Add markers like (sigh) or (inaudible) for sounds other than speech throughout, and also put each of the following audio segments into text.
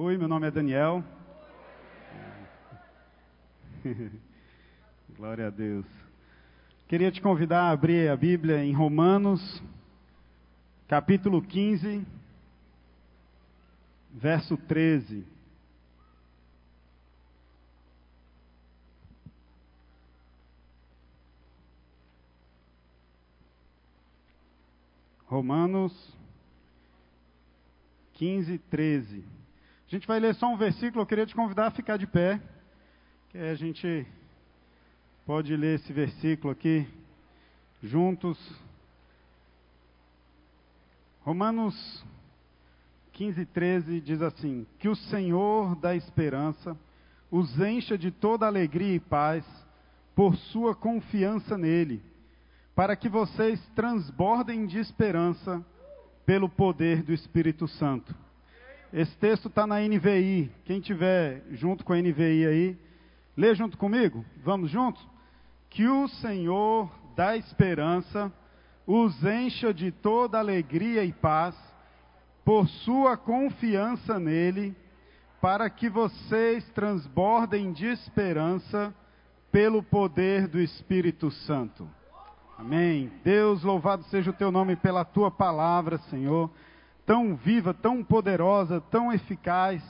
Oi, meu nome é Daniel. (laughs) Glória a Deus. Queria te convidar a abrir a Bíblia em Romanos, capítulo 15, verso 13. Romanos 15, 13. A gente vai ler só um versículo, eu queria te convidar a ficar de pé, que a gente pode ler esse versículo aqui juntos. Romanos 15, 13 diz assim: Que o Senhor da esperança os encha de toda alegria e paz por sua confiança nele para que vocês transbordem de esperança pelo poder do Espírito Santo. Esse texto está na NVI. Quem tiver junto com a NVI aí, lê junto comigo. Vamos juntos? Que o Senhor da esperança os encha de toda alegria e paz por sua confiança nele, para que vocês transbordem de esperança pelo poder do Espírito Santo. Amém. Deus, louvado seja o teu nome pela tua palavra, Senhor. Tão viva, tão poderosa, tão eficaz,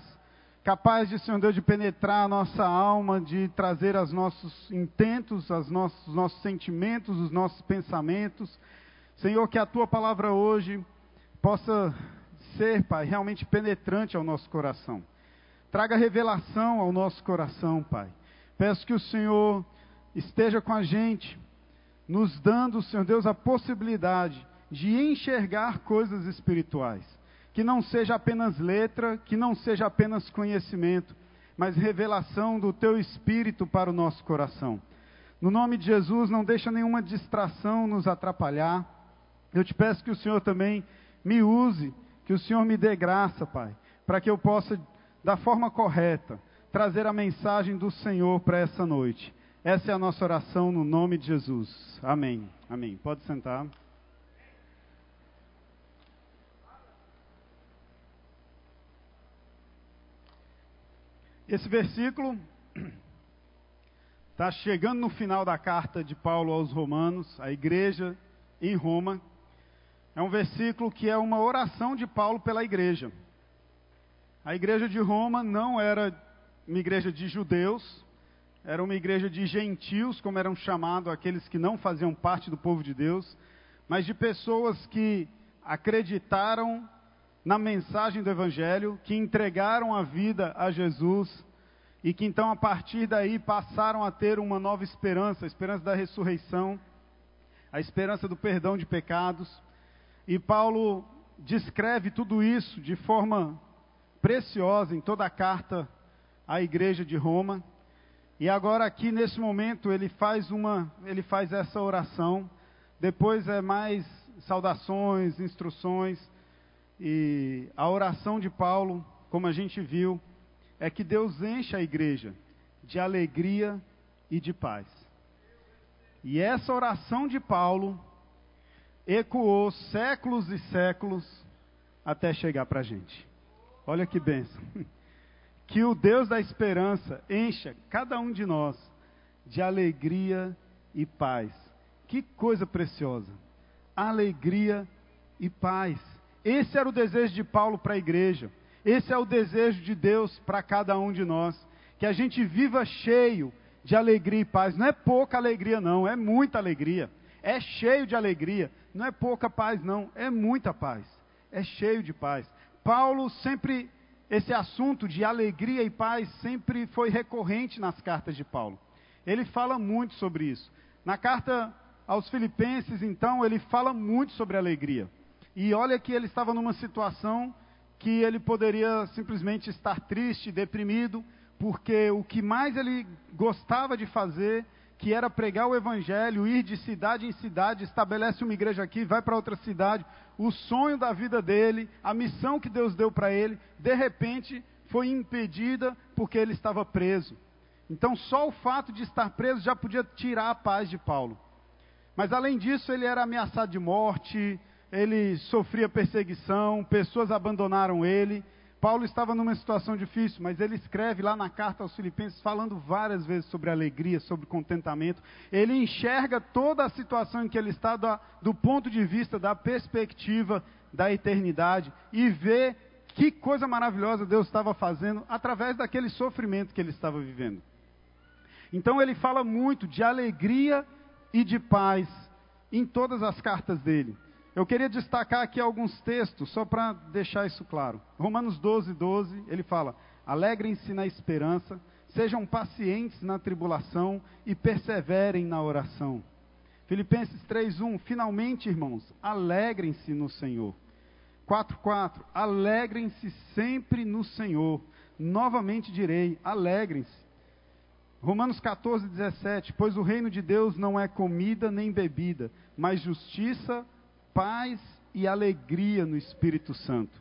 capaz de, Senhor Deus, de penetrar a nossa alma, de trazer os nossos intentos, os nossos, os nossos sentimentos, os nossos pensamentos. Senhor, que a tua palavra hoje possa ser, Pai, realmente penetrante ao nosso coração. Traga revelação ao nosso coração, Pai. Peço que o Senhor esteja com a gente nos dando, Senhor Deus, a possibilidade de enxergar coisas espirituais. Que não seja apenas letra, que não seja apenas conhecimento, mas revelação do teu espírito para o nosso coração. No nome de Jesus, não deixa nenhuma distração nos atrapalhar. Eu te peço que o Senhor também me use, que o Senhor me dê graça, Pai, para que eu possa, da forma correta, trazer a mensagem do Senhor para essa noite. Essa é a nossa oração no nome de Jesus. Amém. Amém. Pode sentar. Esse versículo está chegando no final da carta de Paulo aos Romanos, a igreja em Roma. É um versículo que é uma oração de Paulo pela igreja. A igreja de Roma não era uma igreja de judeus, era uma igreja de gentios, como eram chamados aqueles que não faziam parte do povo de Deus, mas de pessoas que acreditaram na mensagem do Evangelho, que entregaram a vida a Jesus e que então a partir daí passaram a ter uma nova esperança, a esperança da ressurreição, a esperança do perdão de pecados. E Paulo descreve tudo isso de forma preciosa em toda a carta à igreja de Roma. E agora aqui nesse momento ele faz uma, ele faz essa oração. Depois é mais saudações, instruções e a oração de Paulo, como a gente viu, é que Deus encha a igreja de alegria e de paz. E essa oração de Paulo ecoou séculos e séculos até chegar para a gente. Olha que benção. (laughs) Que o Deus da esperança encha cada um de nós de alegria e paz. Que coisa preciosa! Alegria e paz. Esse era o desejo de Paulo para a igreja. Esse é o desejo de Deus para cada um de nós. Que a gente viva cheio de alegria e paz. Não é pouca alegria, não, é muita alegria. É cheio de alegria. Não é pouca paz, não, é muita paz. É cheio de paz. Paulo sempre esse assunto de alegria e paz sempre foi recorrente nas cartas de Paulo. Ele fala muito sobre isso. Na carta aos Filipenses, então, ele fala muito sobre alegria. E olha que ele estava numa situação que ele poderia simplesmente estar triste, deprimido, porque o que mais ele gostava de fazer que era pregar o evangelho, ir de cidade em cidade, estabelece uma igreja aqui, vai para outra cidade. O sonho da vida dele, a missão que Deus deu para ele, de repente foi impedida porque ele estava preso. Então, só o fato de estar preso já podia tirar a paz de Paulo. Mas além disso, ele era ameaçado de morte, ele sofria perseguição, pessoas abandonaram ele, Paulo estava numa situação difícil, mas ele escreve lá na carta aos Filipenses, falando várias vezes sobre alegria, sobre contentamento. Ele enxerga toda a situação em que ele está do, do ponto de vista da perspectiva da eternidade e vê que coisa maravilhosa Deus estava fazendo através daquele sofrimento que ele estava vivendo. Então ele fala muito de alegria e de paz em todas as cartas dele. Eu queria destacar aqui alguns textos, só para deixar isso claro. Romanos 12, 12, ele fala: Alegrem-se na esperança, sejam pacientes na tribulação e perseverem na oração. Filipenses 3:1 Finalmente, irmãos, alegrem-se no Senhor. 4:4 Alegrem-se sempre no Senhor. Novamente direi, alegrem-se. Romanos 14:17 Pois o reino de Deus não é comida nem bebida, mas justiça, paz e alegria no Espírito Santo.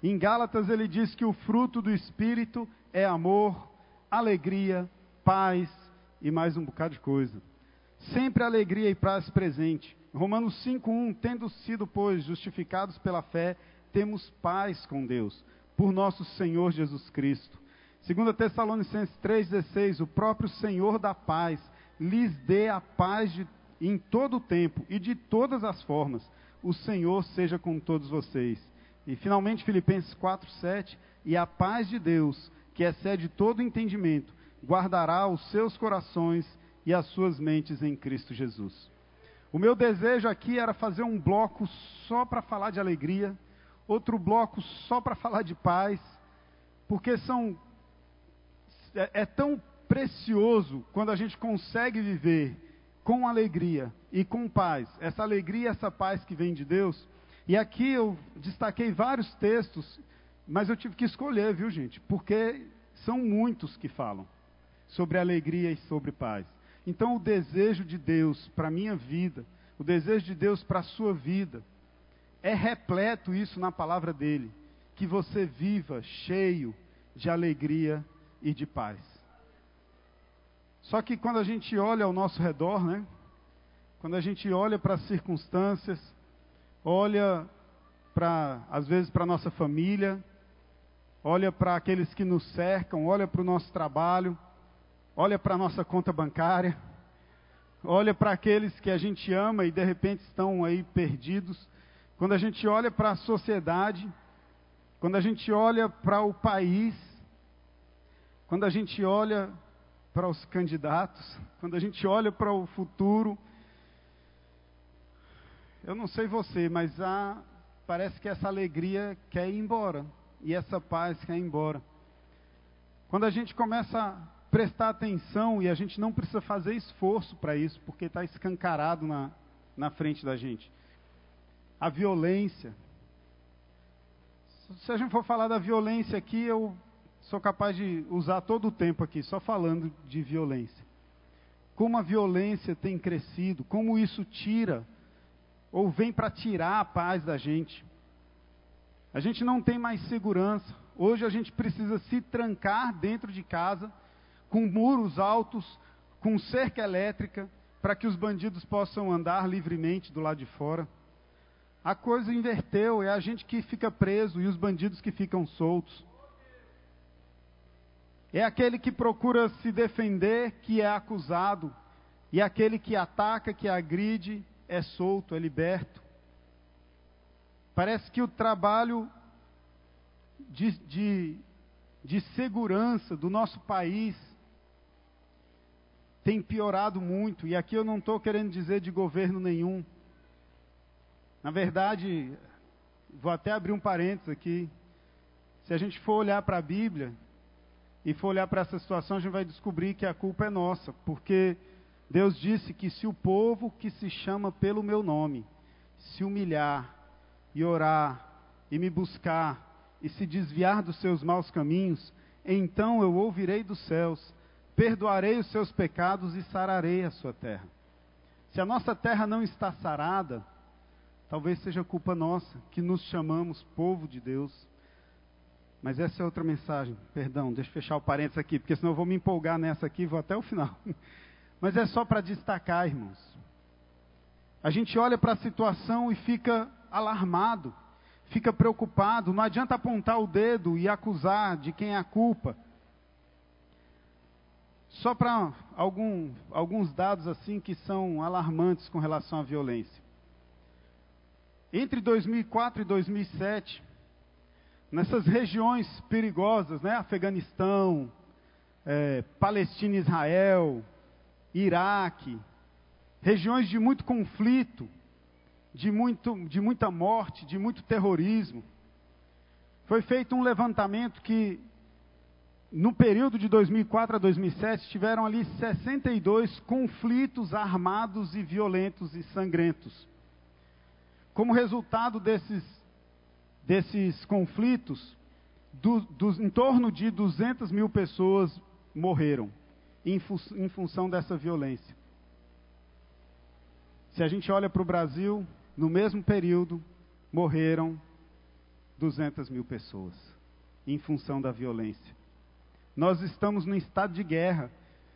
Em Gálatas ele diz que o fruto do Espírito é amor, alegria, paz e mais um bocado de coisa. Sempre alegria e paz presente. Romanos 5:1 Tendo sido, pois, justificados pela fé, temos paz com Deus, por nosso Senhor Jesus Cristo. 2 Tessalonicenses 3,16: O próprio Senhor da paz lhes dê a paz de em todo o tempo e de todas as formas. O Senhor seja com todos vocês. E finalmente Filipenses 4:7, e a paz de Deus, que excede todo entendimento, guardará os seus corações e as suas mentes em Cristo Jesus. O meu desejo aqui era fazer um bloco só para falar de alegria, outro bloco só para falar de paz, porque são é, é tão precioso quando a gente consegue viver com alegria e com paz. Essa alegria essa paz que vem de Deus. E aqui eu destaquei vários textos, mas eu tive que escolher, viu, gente? Porque são muitos que falam sobre alegria e sobre paz. Então, o desejo de Deus para a minha vida, o desejo de Deus para a sua vida, é repleto isso na palavra dele. Que você viva cheio de alegria e de paz. Só que quando a gente olha ao nosso redor, né? Quando a gente olha para as circunstâncias, olha para, às vezes, para nossa família, olha para aqueles que nos cercam, olha para o nosso trabalho, olha para a nossa conta bancária, olha para aqueles que a gente ama e de repente estão aí perdidos. Quando a gente olha para a sociedade, quando a gente olha para o país, quando a gente olha para os candidatos, quando a gente olha para o futuro, eu não sei você, mas há, parece que essa alegria quer ir embora e essa paz quer ir embora. Quando a gente começa a prestar atenção e a gente não precisa fazer esforço para isso, porque está escancarado na, na frente da gente. A violência. Se a gente for falar da violência aqui, eu sou capaz de usar todo o tempo aqui só falando de violência. Como a violência tem crescido, como isso tira ou vem para tirar a paz da gente. A gente não tem mais segurança. Hoje a gente precisa se trancar dentro de casa, com muros altos, com cerca elétrica, para que os bandidos possam andar livremente do lado de fora. A coisa inverteu, é a gente que fica preso e os bandidos que ficam soltos. É aquele que procura se defender que é acusado, e aquele que ataca, que agride, é solto, é liberto. Parece que o trabalho de, de, de segurança do nosso país tem piorado muito, e aqui eu não estou querendo dizer de governo nenhum. Na verdade, vou até abrir um parênteses aqui. Se a gente for olhar para a Bíblia, e for olhar para essa situação, a gente vai descobrir que a culpa é nossa, porque Deus disse que se o povo que se chama pelo meu nome se humilhar e orar e me buscar e se desviar dos seus maus caminhos, então eu ouvirei dos céus, perdoarei os seus pecados e sararei a sua terra. Se a nossa terra não está sarada, talvez seja culpa nossa, que nos chamamos povo de Deus. Mas essa é outra mensagem. Perdão, deixa eu fechar o parênteses aqui, porque senão eu vou me empolgar nessa aqui e vou até o final. (laughs) Mas é só para destacar, irmãos. A gente olha para a situação e fica alarmado, fica preocupado, não adianta apontar o dedo e acusar de quem é a culpa. Só para algum, alguns dados assim que são alarmantes com relação à violência. Entre 2004 e 2007, nessas regiões perigosas, né, Afeganistão, é, Palestina Israel, Iraque, regiões de muito conflito, de, muito, de muita morte, de muito terrorismo. Foi feito um levantamento que, no período de 2004 a 2007, tiveram ali 62 conflitos armados e violentos e sangrentos. Como resultado desses, desses conflitos, do, do, em torno de 200 mil pessoas morreram em, fu em função dessa violência. Se a gente olha para o Brasil, no mesmo período, morreram 200 mil pessoas em função da violência. Nós estamos num estado de guerra.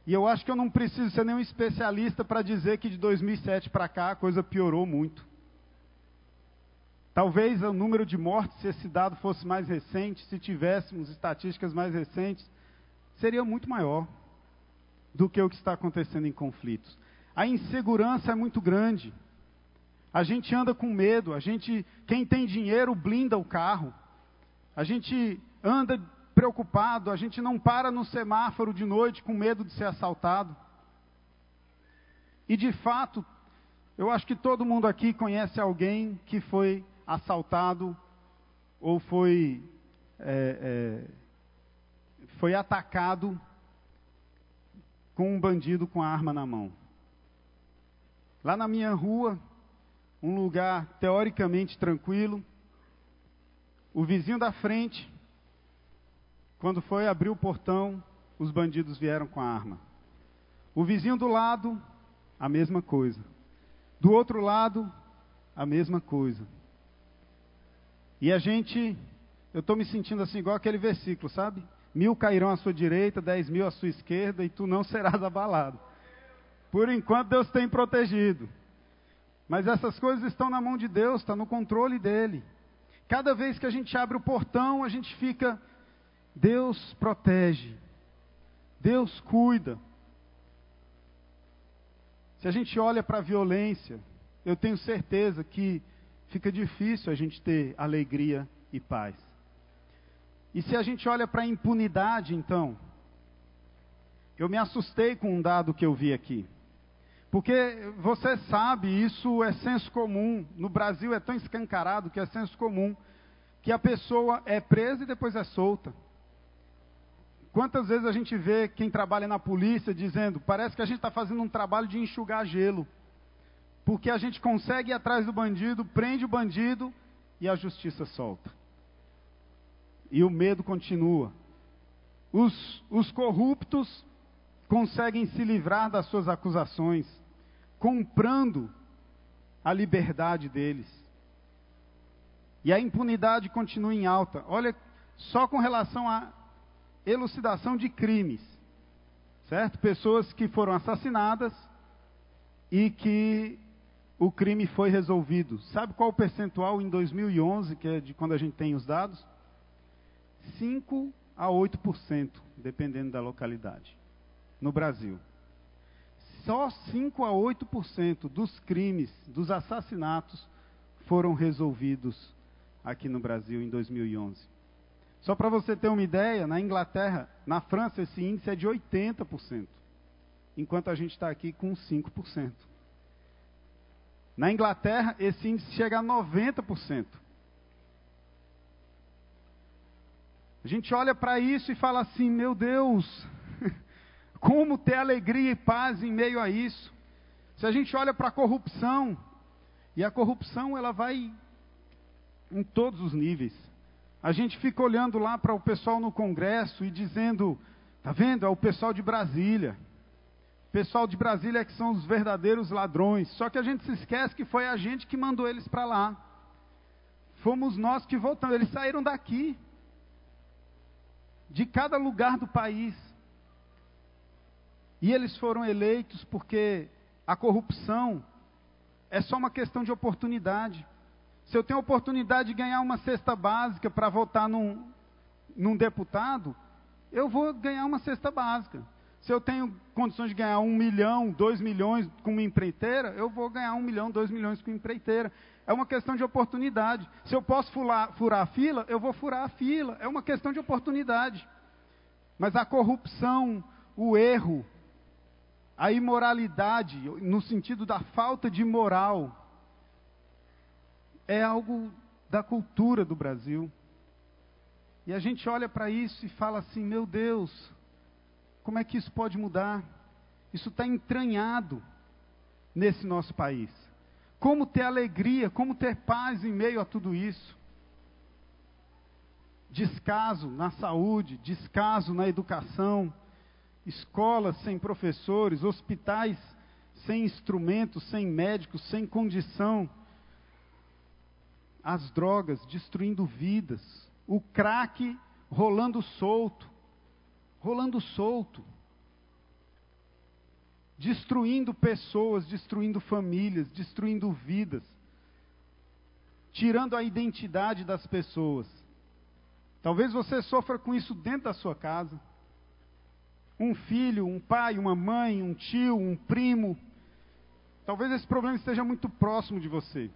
E eu acho que eu não preciso ser nenhum especialista para dizer que de 2007 para cá a coisa piorou muito. Talvez o número de mortes, se esse dado fosse mais recente, se tivéssemos estatísticas mais recentes, seria muito maior do que o que está acontecendo em conflitos. A insegurança é muito grande. A gente anda com medo, a gente, quem tem dinheiro blinda o carro. A gente anda preocupado, a gente não para no semáforo de noite com medo de ser assaltado. E de fato, eu acho que todo mundo aqui conhece alguém que foi assaltado ou foi, é, é, foi atacado com um bandido com a arma na mão. Lá na minha rua, um lugar teoricamente tranquilo, o vizinho da frente, quando foi abrir o portão, os bandidos vieram com a arma. O vizinho do lado, a mesma coisa. Do outro lado, a mesma coisa. E a gente, eu estou me sentindo assim, igual aquele versículo, sabe? Mil cairão à sua direita, dez mil à sua esquerda, e tu não serás abalado. Por enquanto, Deus tem protegido. Mas essas coisas estão na mão de Deus, está no controle dele. Cada vez que a gente abre o portão, a gente fica, Deus protege, Deus cuida. Se a gente olha para a violência, eu tenho certeza que fica difícil a gente ter alegria e paz. E se a gente olha para a impunidade, então, eu me assustei com um dado que eu vi aqui. Porque você sabe, isso é senso comum. No Brasil é tão escancarado que é senso comum que a pessoa é presa e depois é solta. Quantas vezes a gente vê quem trabalha na polícia dizendo: parece que a gente está fazendo um trabalho de enxugar gelo. Porque a gente consegue ir atrás do bandido, prende o bandido e a justiça solta. E o medo continua. Os, os corruptos conseguem se livrar das suas acusações, comprando a liberdade deles. E a impunidade continua em alta. Olha, só com relação à elucidação de crimes, certo? Pessoas que foram assassinadas e que o crime foi resolvido. Sabe qual o percentual em 2011, que é de quando a gente tem os dados? 5 a 8%, dependendo da localidade, no Brasil. Só 5 a 8% dos crimes, dos assassinatos, foram resolvidos aqui no Brasil em 2011. Só para você ter uma ideia, na Inglaterra, na França, esse índice é de 80%, enquanto a gente está aqui com 5%. Na Inglaterra, esse índice chega a 90%. A gente olha para isso e fala assim: meu Deus, (laughs) como ter alegria e paz em meio a isso? Se a gente olha para a corrupção, e a corrupção ela vai em todos os níveis. A gente fica olhando lá para o pessoal no Congresso e dizendo: tá vendo? É o pessoal de Brasília. Pessoal de Brasília é que são os verdadeiros ladrões. Só que a gente se esquece que foi a gente que mandou eles para lá. Fomos nós que voltamos. Eles saíram daqui de cada lugar do país. E eles foram eleitos porque a corrupção é só uma questão de oportunidade. Se eu tenho a oportunidade de ganhar uma cesta básica para votar num, num deputado, eu vou ganhar uma cesta básica. Se eu tenho condições de ganhar um milhão, dois milhões com uma empreiteira, eu vou ganhar um milhão, dois milhões com uma empreiteira. É uma questão de oportunidade. Se eu posso furar, furar a fila, eu vou furar a fila. É uma questão de oportunidade. Mas a corrupção, o erro, a imoralidade, no sentido da falta de moral, é algo da cultura do Brasil. E a gente olha para isso e fala assim: meu Deus, como é que isso pode mudar? Isso está entranhado nesse nosso país. Como ter alegria, como ter paz em meio a tudo isso? Descaso na saúde, descaso na educação, escolas sem professores, hospitais sem instrumentos, sem médicos, sem condição, as drogas destruindo vidas, o crack rolando solto, rolando solto, destruindo pessoas, destruindo famílias, destruindo vidas, tirando a identidade das pessoas. Talvez você sofra com isso dentro da sua casa. Um filho, um pai, uma mãe, um tio, um primo. Talvez esse problema esteja muito próximo de você.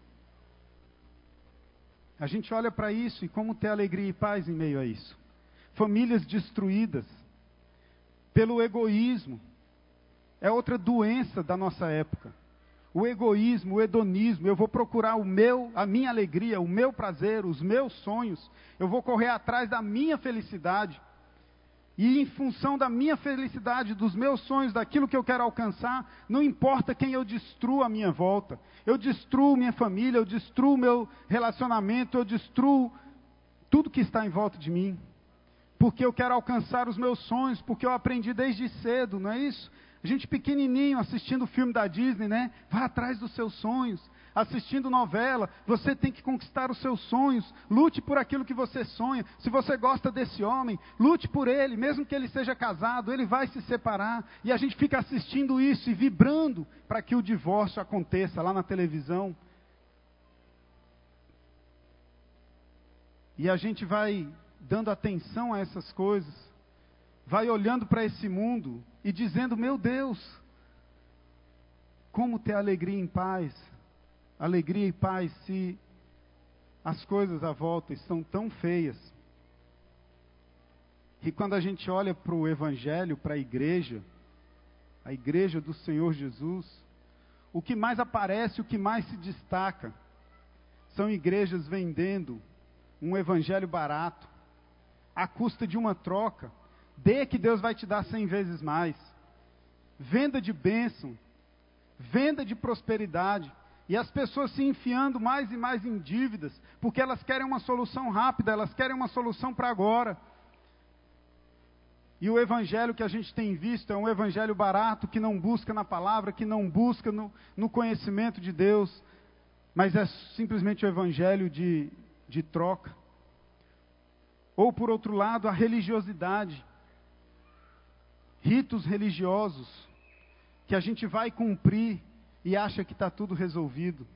A gente olha para isso e como ter alegria e paz em meio a isso. Famílias destruídas, pelo egoísmo. É outra doença da nossa época. O egoísmo, o hedonismo, eu vou procurar o meu, a minha alegria, o meu prazer, os meus sonhos. Eu vou correr atrás da minha felicidade. E em função da minha felicidade, dos meus sonhos, daquilo que eu quero alcançar, não importa quem eu destruo à minha volta. Eu destruo minha família, eu destruo meu relacionamento, eu destruo tudo que está em volta de mim porque eu quero alcançar os meus sonhos, porque eu aprendi desde cedo, não é isso? A gente pequenininho assistindo o filme da Disney, né? Vá atrás dos seus sonhos. Assistindo novela, você tem que conquistar os seus sonhos. Lute por aquilo que você sonha. Se você gosta desse homem, lute por ele, mesmo que ele seja casado, ele vai se separar. E a gente fica assistindo isso e vibrando para que o divórcio aconteça lá na televisão. E a gente vai dando atenção a essas coisas, vai olhando para esse mundo e dizendo: Meu Deus, como ter alegria em paz? Alegria e paz se as coisas à volta estão tão feias. E quando a gente olha para o Evangelho, para a igreja, a igreja do Senhor Jesus, o que mais aparece, o que mais se destaca, são igrejas vendendo um evangelho barato, à custa de uma troca. Dê que Deus vai te dar cem vezes mais. Venda de bênção, venda de prosperidade. E as pessoas se enfiando mais e mais em dívidas, porque elas querem uma solução rápida, elas querem uma solução para agora. E o evangelho que a gente tem visto é um evangelho barato, que não busca na palavra, que não busca no, no conhecimento de Deus, mas é simplesmente o evangelho de, de troca. Ou, por outro lado, a religiosidade. Ritos religiosos que a gente vai cumprir e acha que está tudo resolvido.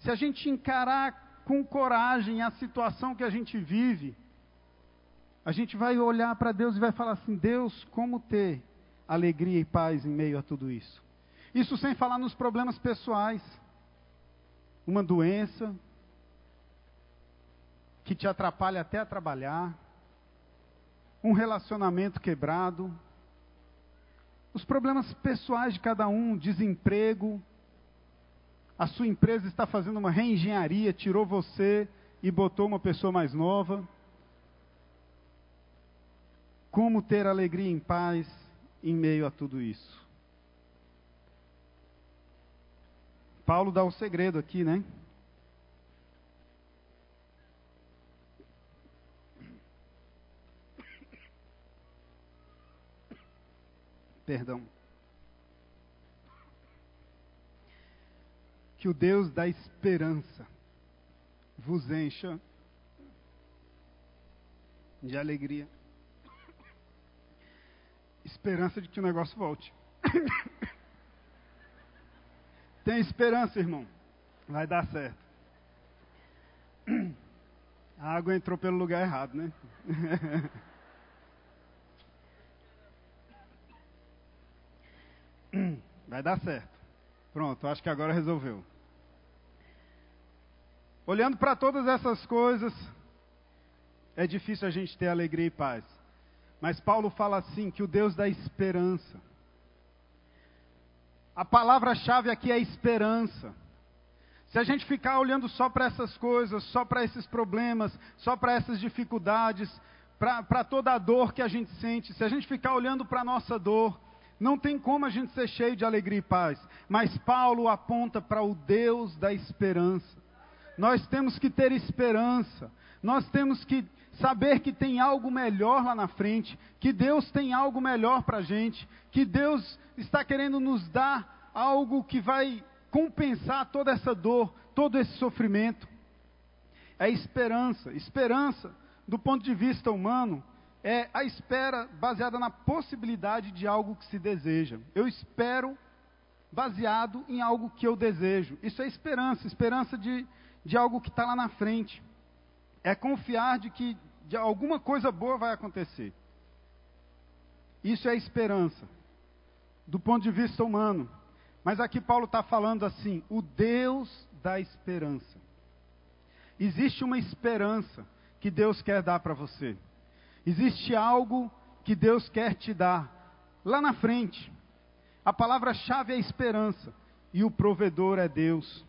Se a gente encarar com coragem a situação que a gente vive, a gente vai olhar para Deus e vai falar assim: Deus, como ter alegria e paz em meio a tudo isso? Isso sem falar nos problemas pessoais. Uma doença, que te atrapalha até a trabalhar, um relacionamento quebrado, os problemas pessoais de cada um, desemprego, a sua empresa está fazendo uma reengenharia, tirou você e botou uma pessoa mais nova. Como ter alegria em paz em meio a tudo isso? Paulo dá o um segredo aqui, né? Perdão. Que o Deus da esperança vos encha de alegria. Esperança de que o negócio volte. (coughs) Tem esperança, irmão. Vai dar certo. (coughs) A água entrou pelo lugar errado, né? (laughs) Vai dar certo. Pronto, acho que agora resolveu. Olhando para todas essas coisas, é difícil a gente ter alegria e paz. Mas Paulo fala assim: que o Deus da esperança. A palavra-chave aqui é esperança. Se a gente ficar olhando só para essas coisas, só para esses problemas, só para essas dificuldades, para toda a dor que a gente sente, se a gente ficar olhando para a nossa dor, não tem como a gente ser cheio de alegria e paz. Mas Paulo aponta para o Deus da esperança. Nós temos que ter esperança. Nós temos que saber que tem algo melhor lá na frente, que Deus tem algo melhor para a gente, que Deus está querendo nos dar algo que vai compensar toda essa dor, todo esse sofrimento. É esperança. Esperança, do ponto de vista humano, é a espera baseada na possibilidade de algo que se deseja. Eu espero baseado em algo que eu desejo. Isso é esperança, esperança de, de algo que está lá na frente. É confiar de que de alguma coisa boa vai acontecer. Isso é esperança, do ponto de vista humano. Mas aqui Paulo está falando assim: o Deus da esperança. Existe uma esperança que Deus quer dar para você. Existe algo que Deus quer te dar lá na frente. A palavra-chave é esperança e o provedor é Deus.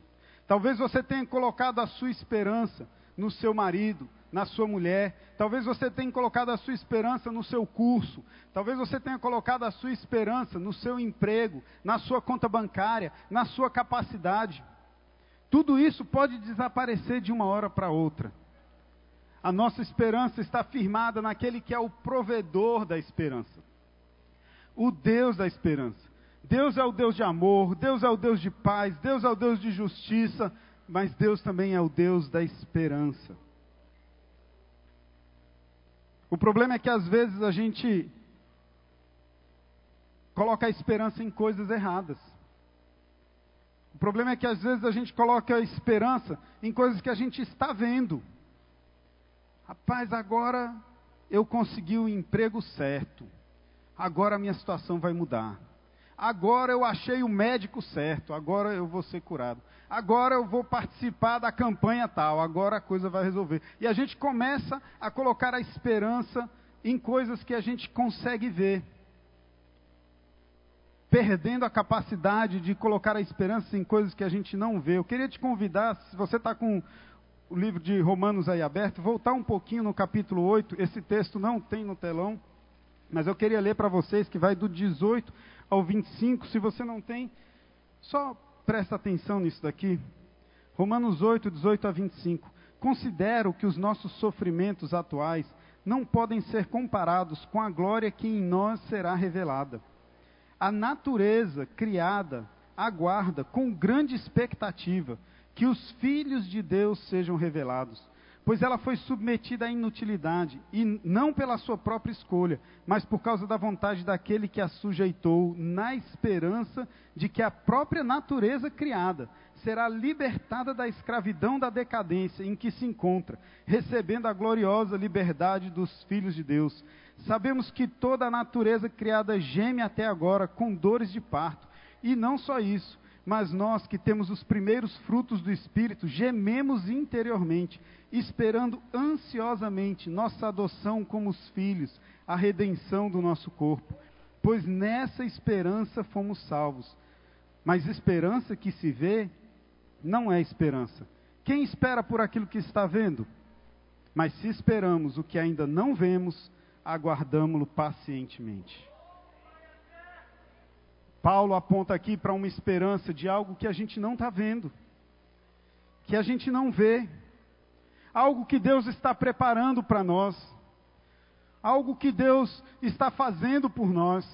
Talvez você tenha colocado a sua esperança no seu marido, na sua mulher. Talvez você tenha colocado a sua esperança no seu curso. Talvez você tenha colocado a sua esperança no seu emprego, na sua conta bancária, na sua capacidade. Tudo isso pode desaparecer de uma hora para outra. A nossa esperança está firmada naquele que é o provedor da esperança. O Deus da esperança. Deus é o Deus de amor, Deus é o Deus de paz, Deus é o Deus de justiça, mas Deus também é o Deus da esperança. O problema é que às vezes a gente coloca a esperança em coisas erradas. O problema é que às vezes a gente coloca a esperança em coisas que a gente está vendo. Rapaz, agora eu consegui o emprego certo. Agora a minha situação vai mudar. Agora eu achei o médico certo. Agora eu vou ser curado agora eu vou participar da campanha tal, agora a coisa vai resolver. E a gente começa a colocar a esperança em coisas que a gente consegue ver. Perdendo a capacidade de colocar a esperança em coisas que a gente não vê. Eu queria te convidar, se você está com o livro de Romanos aí aberto, voltar um pouquinho no capítulo 8. Esse texto não tem no telão, mas eu queria ler para vocês que vai do 18 ao 25. Se você não tem, só Presta atenção nisso daqui. Romanos 8, 18 a 25. Considero que os nossos sofrimentos atuais não podem ser comparados com a glória que em nós será revelada. A natureza criada aguarda com grande expectativa que os filhos de Deus sejam revelados pois ela foi submetida à inutilidade, e não pela sua própria escolha, mas por causa da vontade daquele que a sujeitou, na esperança de que a própria natureza criada será libertada da escravidão da decadência em que se encontra, recebendo a gloriosa liberdade dos filhos de Deus. Sabemos que toda a natureza criada geme até agora com dores de parto, e não só isso, mas nós que temos os primeiros frutos do Espírito, gememos interiormente, esperando ansiosamente nossa adoção como os filhos, a redenção do nosso corpo. Pois nessa esperança fomos salvos. Mas esperança que se vê não é esperança. Quem espera por aquilo que está vendo? Mas se esperamos o que ainda não vemos, aguardamo-lo pacientemente. Paulo aponta aqui para uma esperança de algo que a gente não está vendo, que a gente não vê, algo que Deus está preparando para nós, algo que Deus está fazendo por nós,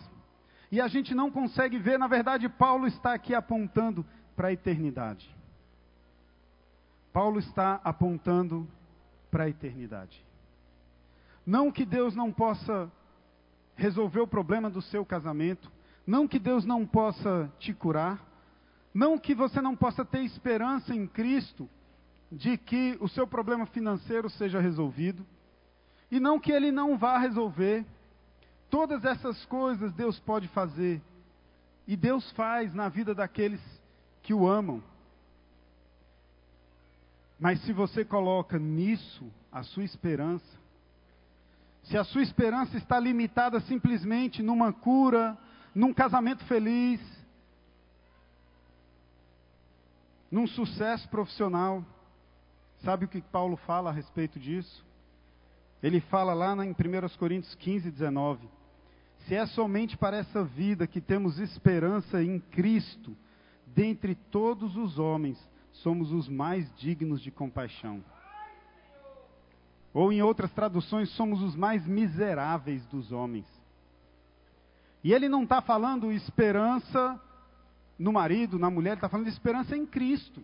e a gente não consegue ver, na verdade, Paulo está aqui apontando para a eternidade. Paulo está apontando para a eternidade. Não que Deus não possa resolver o problema do seu casamento, não que Deus não possa te curar, Não que você não possa ter esperança em Cristo de que o seu problema financeiro seja resolvido, e não que ele não vá resolver. Todas essas coisas Deus pode fazer, e Deus faz na vida daqueles que o amam. Mas se você coloca nisso a sua esperança, se a sua esperança está limitada simplesmente numa cura, num casamento feliz, num sucesso profissional, sabe o que Paulo fala a respeito disso? Ele fala lá em 1 Coríntios 15, 19: Se é somente para essa vida que temos esperança em Cristo, dentre todos os homens, somos os mais dignos de compaixão. Ou em outras traduções, somos os mais miseráveis dos homens. E ele não está falando esperança no marido, na mulher, ele está falando esperança em Cristo.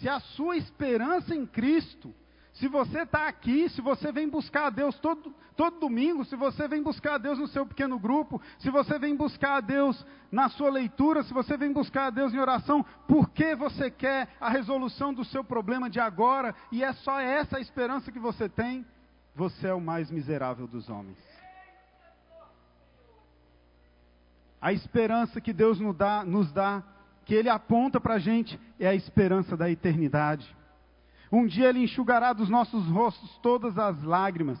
Se a sua esperança em Cristo se você está aqui, se você vem buscar a Deus todo, todo domingo, se você vem buscar a Deus no seu pequeno grupo, se você vem buscar a Deus na sua leitura, se você vem buscar a Deus em oração, porque você quer a resolução do seu problema de agora e é só essa a esperança que você tem, você é o mais miserável dos homens. A esperança que Deus nos dá, nos dá que Ele aponta para a gente, é a esperança da eternidade. Um dia Ele enxugará dos nossos rostos todas as lágrimas.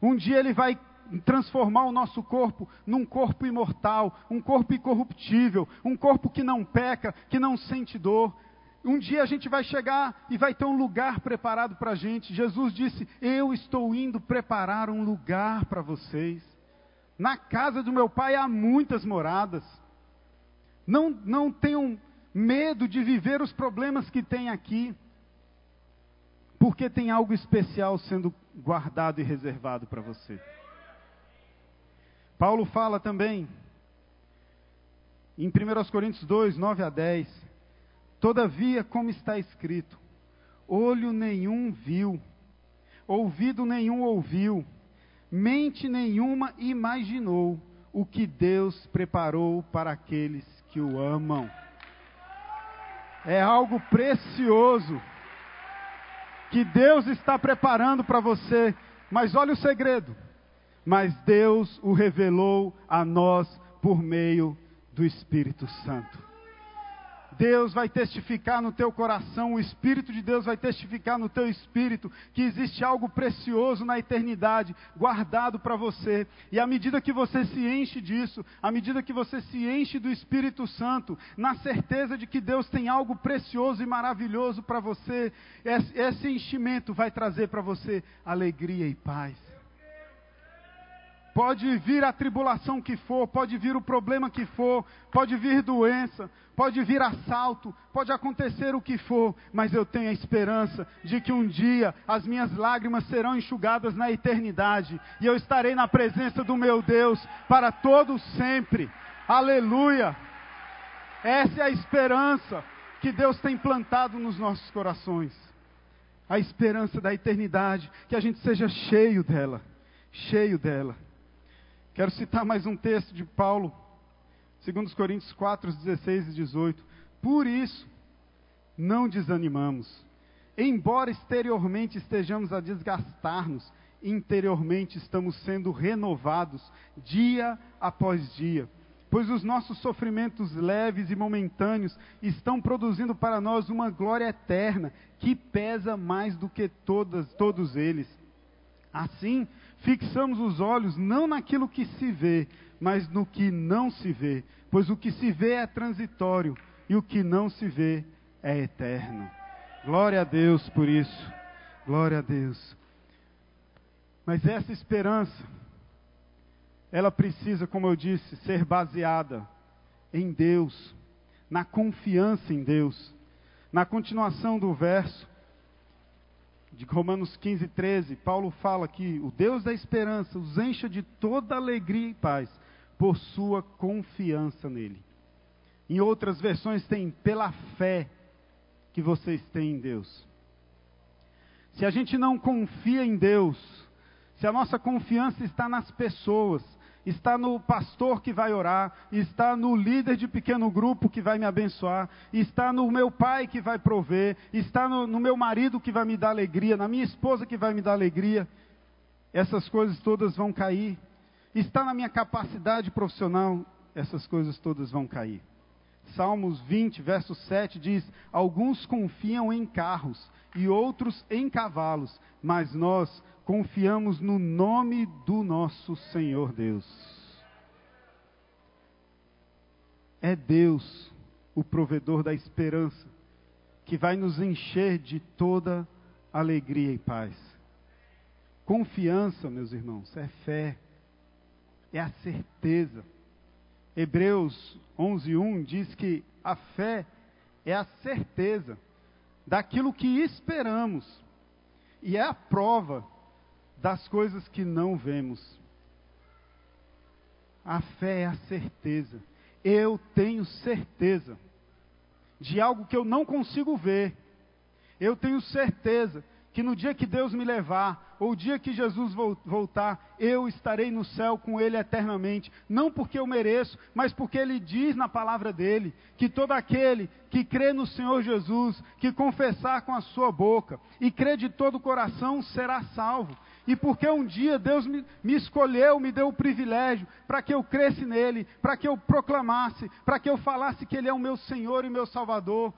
Um dia Ele vai transformar o nosso corpo num corpo imortal, um corpo incorruptível, um corpo que não peca, que não sente dor. Um dia a gente vai chegar e vai ter um lugar preparado para a gente. Jesus disse: Eu estou indo preparar um lugar para vocês. Na casa do meu pai há muitas moradas. Não, não tenham medo de viver os problemas que tem aqui. Porque tem algo especial sendo guardado e reservado para você. Paulo fala também, em 1 Coríntios 2, 9 a 10: Todavia, como está escrito, olho nenhum viu, ouvido nenhum ouviu, mente nenhuma imaginou o que Deus preparou para aqueles que o amam. É algo precioso que Deus está preparando para você. Mas olha o segredo. Mas Deus o revelou a nós por meio do Espírito Santo. Deus vai testificar no teu coração, o Espírito de Deus vai testificar no teu espírito que existe algo precioso na eternidade guardado para você. E à medida que você se enche disso, à medida que você se enche do Espírito Santo, na certeza de que Deus tem algo precioso e maravilhoso para você, esse enchimento vai trazer para você alegria e paz. Pode vir a tribulação que for, pode vir o problema que for, pode vir doença, pode vir assalto, pode acontecer o que for, mas eu tenho a esperança de que um dia as minhas lágrimas serão enxugadas na eternidade e eu estarei na presença do meu Deus para todo sempre. Aleluia! Essa é a esperança que Deus tem plantado nos nossos corações. A esperança da eternidade, que a gente seja cheio dela, cheio dela. Quero citar mais um texto de Paulo, 2 Coríntios 4, 16 e 18. Por isso, não desanimamos. Embora exteriormente estejamos a desgastar-nos, interiormente estamos sendo renovados dia após dia. Pois os nossos sofrimentos leves e momentâneos estão produzindo para nós uma glória eterna que pesa mais do que todas, todos eles. Assim, fixamos os olhos não naquilo que se vê, mas no que não se vê, pois o que se vê é transitório e o que não se vê é eterno. Glória a Deus por isso. Glória a Deus. Mas essa esperança, ela precisa, como eu disse, ser baseada em Deus, na confiança em Deus. Na continuação do verso, de Romanos 15, 13, Paulo fala que o Deus da esperança os encha de toda alegria e paz por sua confiança nele. Em outras versões tem pela fé que vocês têm em Deus. Se a gente não confia em Deus, se a nossa confiança está nas pessoas, está no pastor que vai orar, está no líder de pequeno grupo que vai me abençoar, está no meu pai que vai prover, está no, no meu marido que vai me dar alegria, na minha esposa que vai me dar alegria. Essas coisas todas vão cair. Está na minha capacidade profissional, essas coisas todas vão cair. Salmos 20, verso 7 diz: Alguns confiam em carros e outros em cavalos, mas nós confiamos no nome do nosso Senhor Deus. É Deus, o provedor da esperança, que vai nos encher de toda alegria e paz. Confiança, meus irmãos, é fé, é a certeza. Hebreus 11:1 diz que a fé é a certeza daquilo que esperamos e é a prova das coisas que não vemos. A fé é a certeza. Eu tenho certeza de algo que eu não consigo ver. Eu tenho certeza que no dia que Deus me levar, ou o dia que Jesus voltar, eu estarei no céu com Ele eternamente. Não porque eu mereço, mas porque Ele diz na palavra dele que todo aquele que crê no Senhor Jesus, que confessar com a sua boca e crê de todo o coração, será salvo. E porque um dia Deus me, me escolheu, me deu o privilégio para que eu cresce nele, para que eu proclamasse, para que eu falasse que Ele é o meu Senhor e meu Salvador,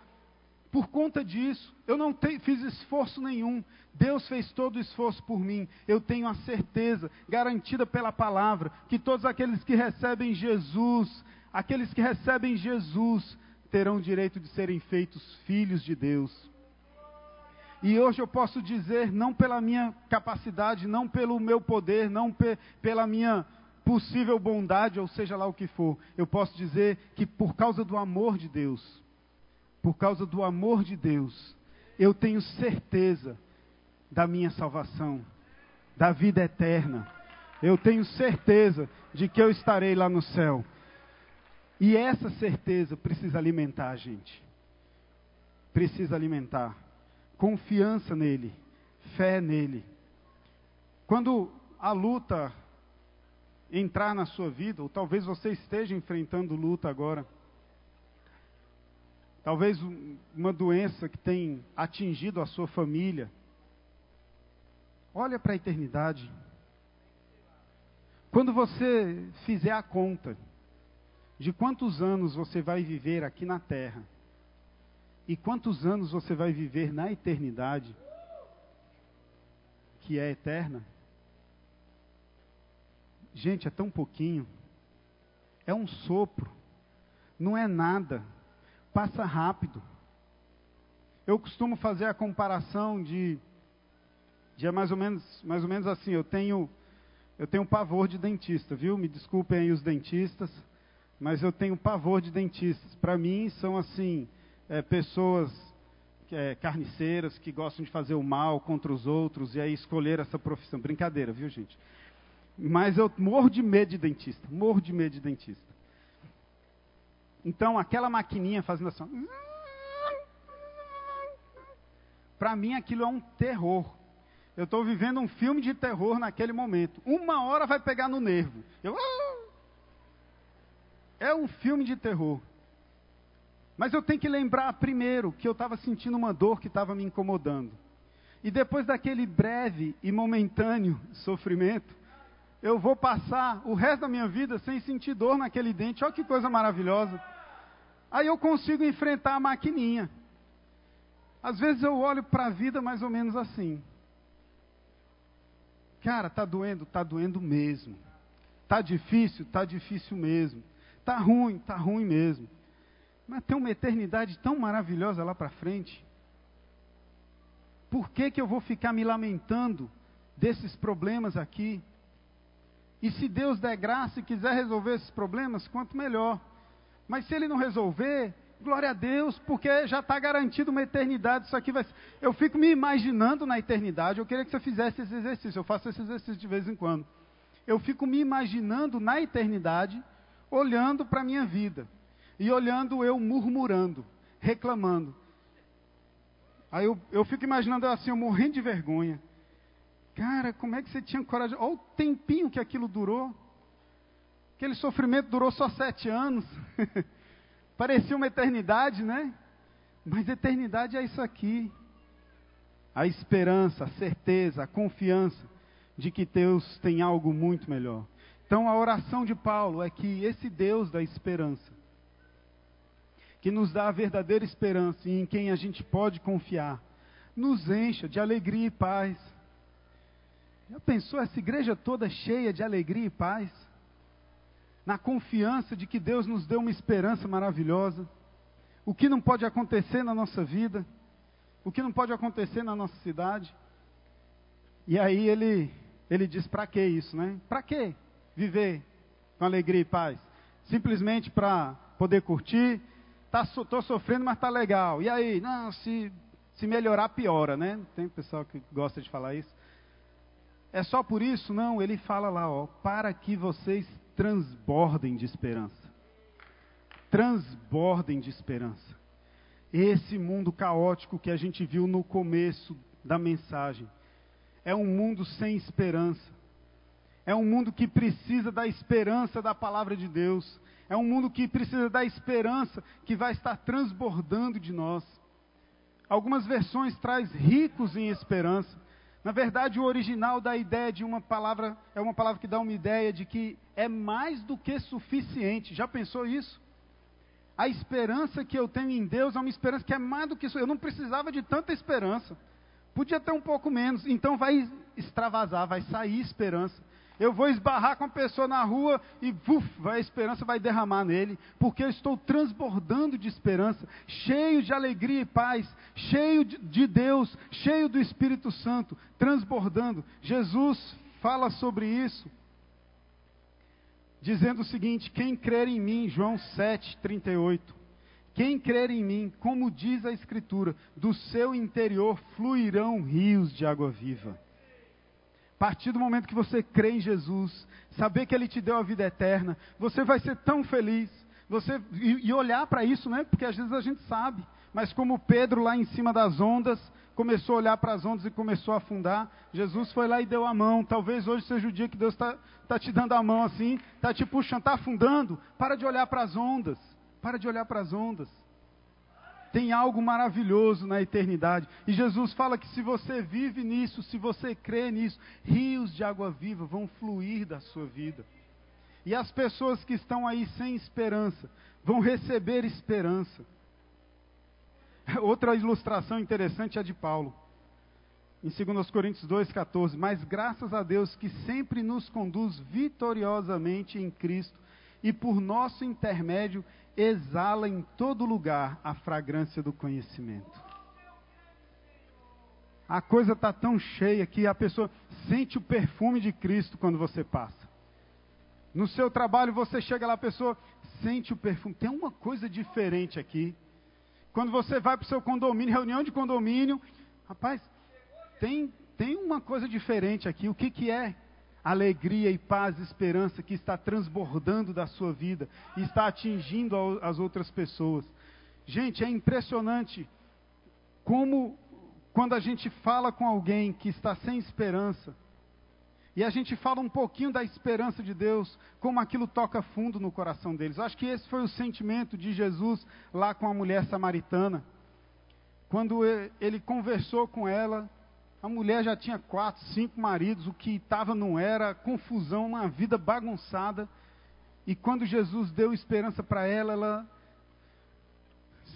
por conta disso, eu não te, fiz esforço nenhum. Deus fez todo o esforço por mim. Eu tenho a certeza, garantida pela palavra, que todos aqueles que recebem Jesus, aqueles que recebem Jesus, terão direito de serem feitos filhos de Deus. E hoje eu posso dizer, não pela minha capacidade, não pelo meu poder, não pe pela minha possível bondade, ou seja lá o que for, eu posso dizer que por causa do amor de Deus, por causa do amor de Deus, eu tenho certeza da minha salvação, da vida eterna. Eu tenho certeza de que eu estarei lá no céu. E essa certeza precisa alimentar a gente. Precisa alimentar. Confiança nele, fé nele. Quando a luta entrar na sua vida, ou talvez você esteja enfrentando luta agora, talvez uma doença que tem atingido a sua família. Olha para a eternidade. Quando você fizer a conta de quantos anos você vai viver aqui na terra e quantos anos você vai viver na eternidade, que é eterna, gente, é tão pouquinho, é um sopro, não é nada passa rápido. Eu costumo fazer a comparação de, de é mais ou menos, mais ou menos assim. Eu tenho, eu tenho pavor de dentista, viu? Me desculpem aí os dentistas, mas eu tenho pavor de dentistas. Para mim são assim é, pessoas é, carniceiras que gostam de fazer o mal contra os outros e aí escolher essa profissão. Brincadeira, viu gente? Mas eu morro de medo de dentista, morro de medo de dentista. Então, aquela maquininha fazendo assim. Para mim, aquilo é um terror. Eu estou vivendo um filme de terror naquele momento. Uma hora vai pegar no nervo. Eu, é um filme de terror. Mas eu tenho que lembrar primeiro que eu estava sentindo uma dor que estava me incomodando. E depois daquele breve e momentâneo sofrimento, eu vou passar o resto da minha vida sem sentir dor naquele dente. Olha que coisa maravilhosa. Aí eu consigo enfrentar a maquininha. Às vezes eu olho para a vida mais ou menos assim. Cara, tá doendo, tá doendo mesmo. Tá difícil, tá difícil mesmo. Tá ruim, tá ruim mesmo. Mas tem uma eternidade tão maravilhosa lá para frente. Por que, que eu vou ficar me lamentando desses problemas aqui? E se Deus der graça e quiser resolver esses problemas, quanto melhor. Mas se ele não resolver, glória a Deus, porque já está garantido uma eternidade. Isso aqui vai. Eu fico me imaginando na eternidade. Eu queria que você fizesse esse exercício. Eu faço esse exercício de vez em quando. Eu fico me imaginando na eternidade, olhando para a minha vida. E olhando eu murmurando, reclamando. Aí eu, eu fico imaginando assim, eu morrendo de vergonha. Cara, como é que você tinha coragem? Olha o tempinho que aquilo durou. Aquele sofrimento durou só sete anos. (laughs) Parecia uma eternidade, né? Mas eternidade é isso aqui. A esperança, a certeza, a confiança de que Deus tem algo muito melhor. Então a oração de Paulo é que esse Deus da esperança, que nos dá a verdadeira esperança e em quem a gente pode confiar, nos encha de alegria e paz. Já pensou essa igreja toda cheia de alegria e paz? na confiança de que Deus nos deu uma esperança maravilhosa. O que não pode acontecer na nossa vida, o que não pode acontecer na nossa cidade. E aí ele, ele diz: para que isso, né? Para que viver com alegria e paz? Simplesmente para poder curtir. Tá, sofrendo, mas está legal. E aí? Não, se, se melhorar, piora, né? Tem pessoal que gosta de falar isso. É só por isso? Não, ele fala lá, ó, para que vocês transbordem de esperança. Transbordem de esperança. Esse mundo caótico que a gente viu no começo da mensagem é um mundo sem esperança. É um mundo que precisa da esperança da palavra de Deus. É um mundo que precisa da esperança que vai estar transbordando de nós. Algumas versões traz ricos em esperança. Na verdade, o original da ideia de uma palavra é uma palavra que dá uma ideia de que é mais do que suficiente. Já pensou isso? A esperança que eu tenho em Deus é uma esperança que é mais do que isso. Eu não precisava de tanta esperança. Podia ter um pouco menos. Então vai extravasar, vai sair esperança. Eu vou esbarrar com a pessoa na rua e uf, a esperança vai derramar nele, porque eu estou transbordando de esperança, cheio de alegria e paz, cheio de Deus, cheio do Espírito Santo, transbordando. Jesus fala sobre isso, dizendo o seguinte: quem crer em mim, João 7, 38. Quem crer em mim, como diz a Escritura, do seu interior fluirão rios de água viva. Partir do momento que você crê em Jesus, saber que Ele te deu a vida eterna, você vai ser tão feliz. Você, e, e olhar para isso, né? Porque às vezes a gente sabe. Mas como Pedro lá em cima das ondas, começou a olhar para as ondas e começou a afundar, Jesus foi lá e deu a mão. Talvez hoje seja o dia que Deus está tá te dando a mão assim, está te puxando, está afundando. Para de olhar para as ondas. Para de olhar para as ondas tem algo maravilhoso na eternidade. E Jesus fala que se você vive nisso, se você crê nisso, rios de água viva vão fluir da sua vida. E as pessoas que estão aí sem esperança vão receber esperança. (laughs) Outra ilustração interessante é a de Paulo. Em 2 Coríntios 2,14. Mas graças a Deus que sempre nos conduz vitoriosamente em Cristo e por nosso intermédio exala em todo lugar a fragrância do conhecimento. A coisa está tão cheia que a pessoa sente o perfume de Cristo quando você passa. No seu trabalho você chega lá, a pessoa sente o perfume. Tem uma coisa diferente aqui. Quando você vai para o seu condomínio, reunião de condomínio, rapaz, tem, tem uma coisa diferente aqui. O que, que é? Alegria e paz esperança que está transbordando da sua vida e está atingindo as outras pessoas. Gente, é impressionante como quando a gente fala com alguém que está sem esperança, e a gente fala um pouquinho da esperança de Deus, como aquilo toca fundo no coração deles. Acho que esse foi o sentimento de Jesus lá com a mulher samaritana. Quando ele conversou com ela, a mulher já tinha quatro, cinco maridos, o que estava não era, confusão, uma vida bagunçada. E quando Jesus deu esperança para ela, ela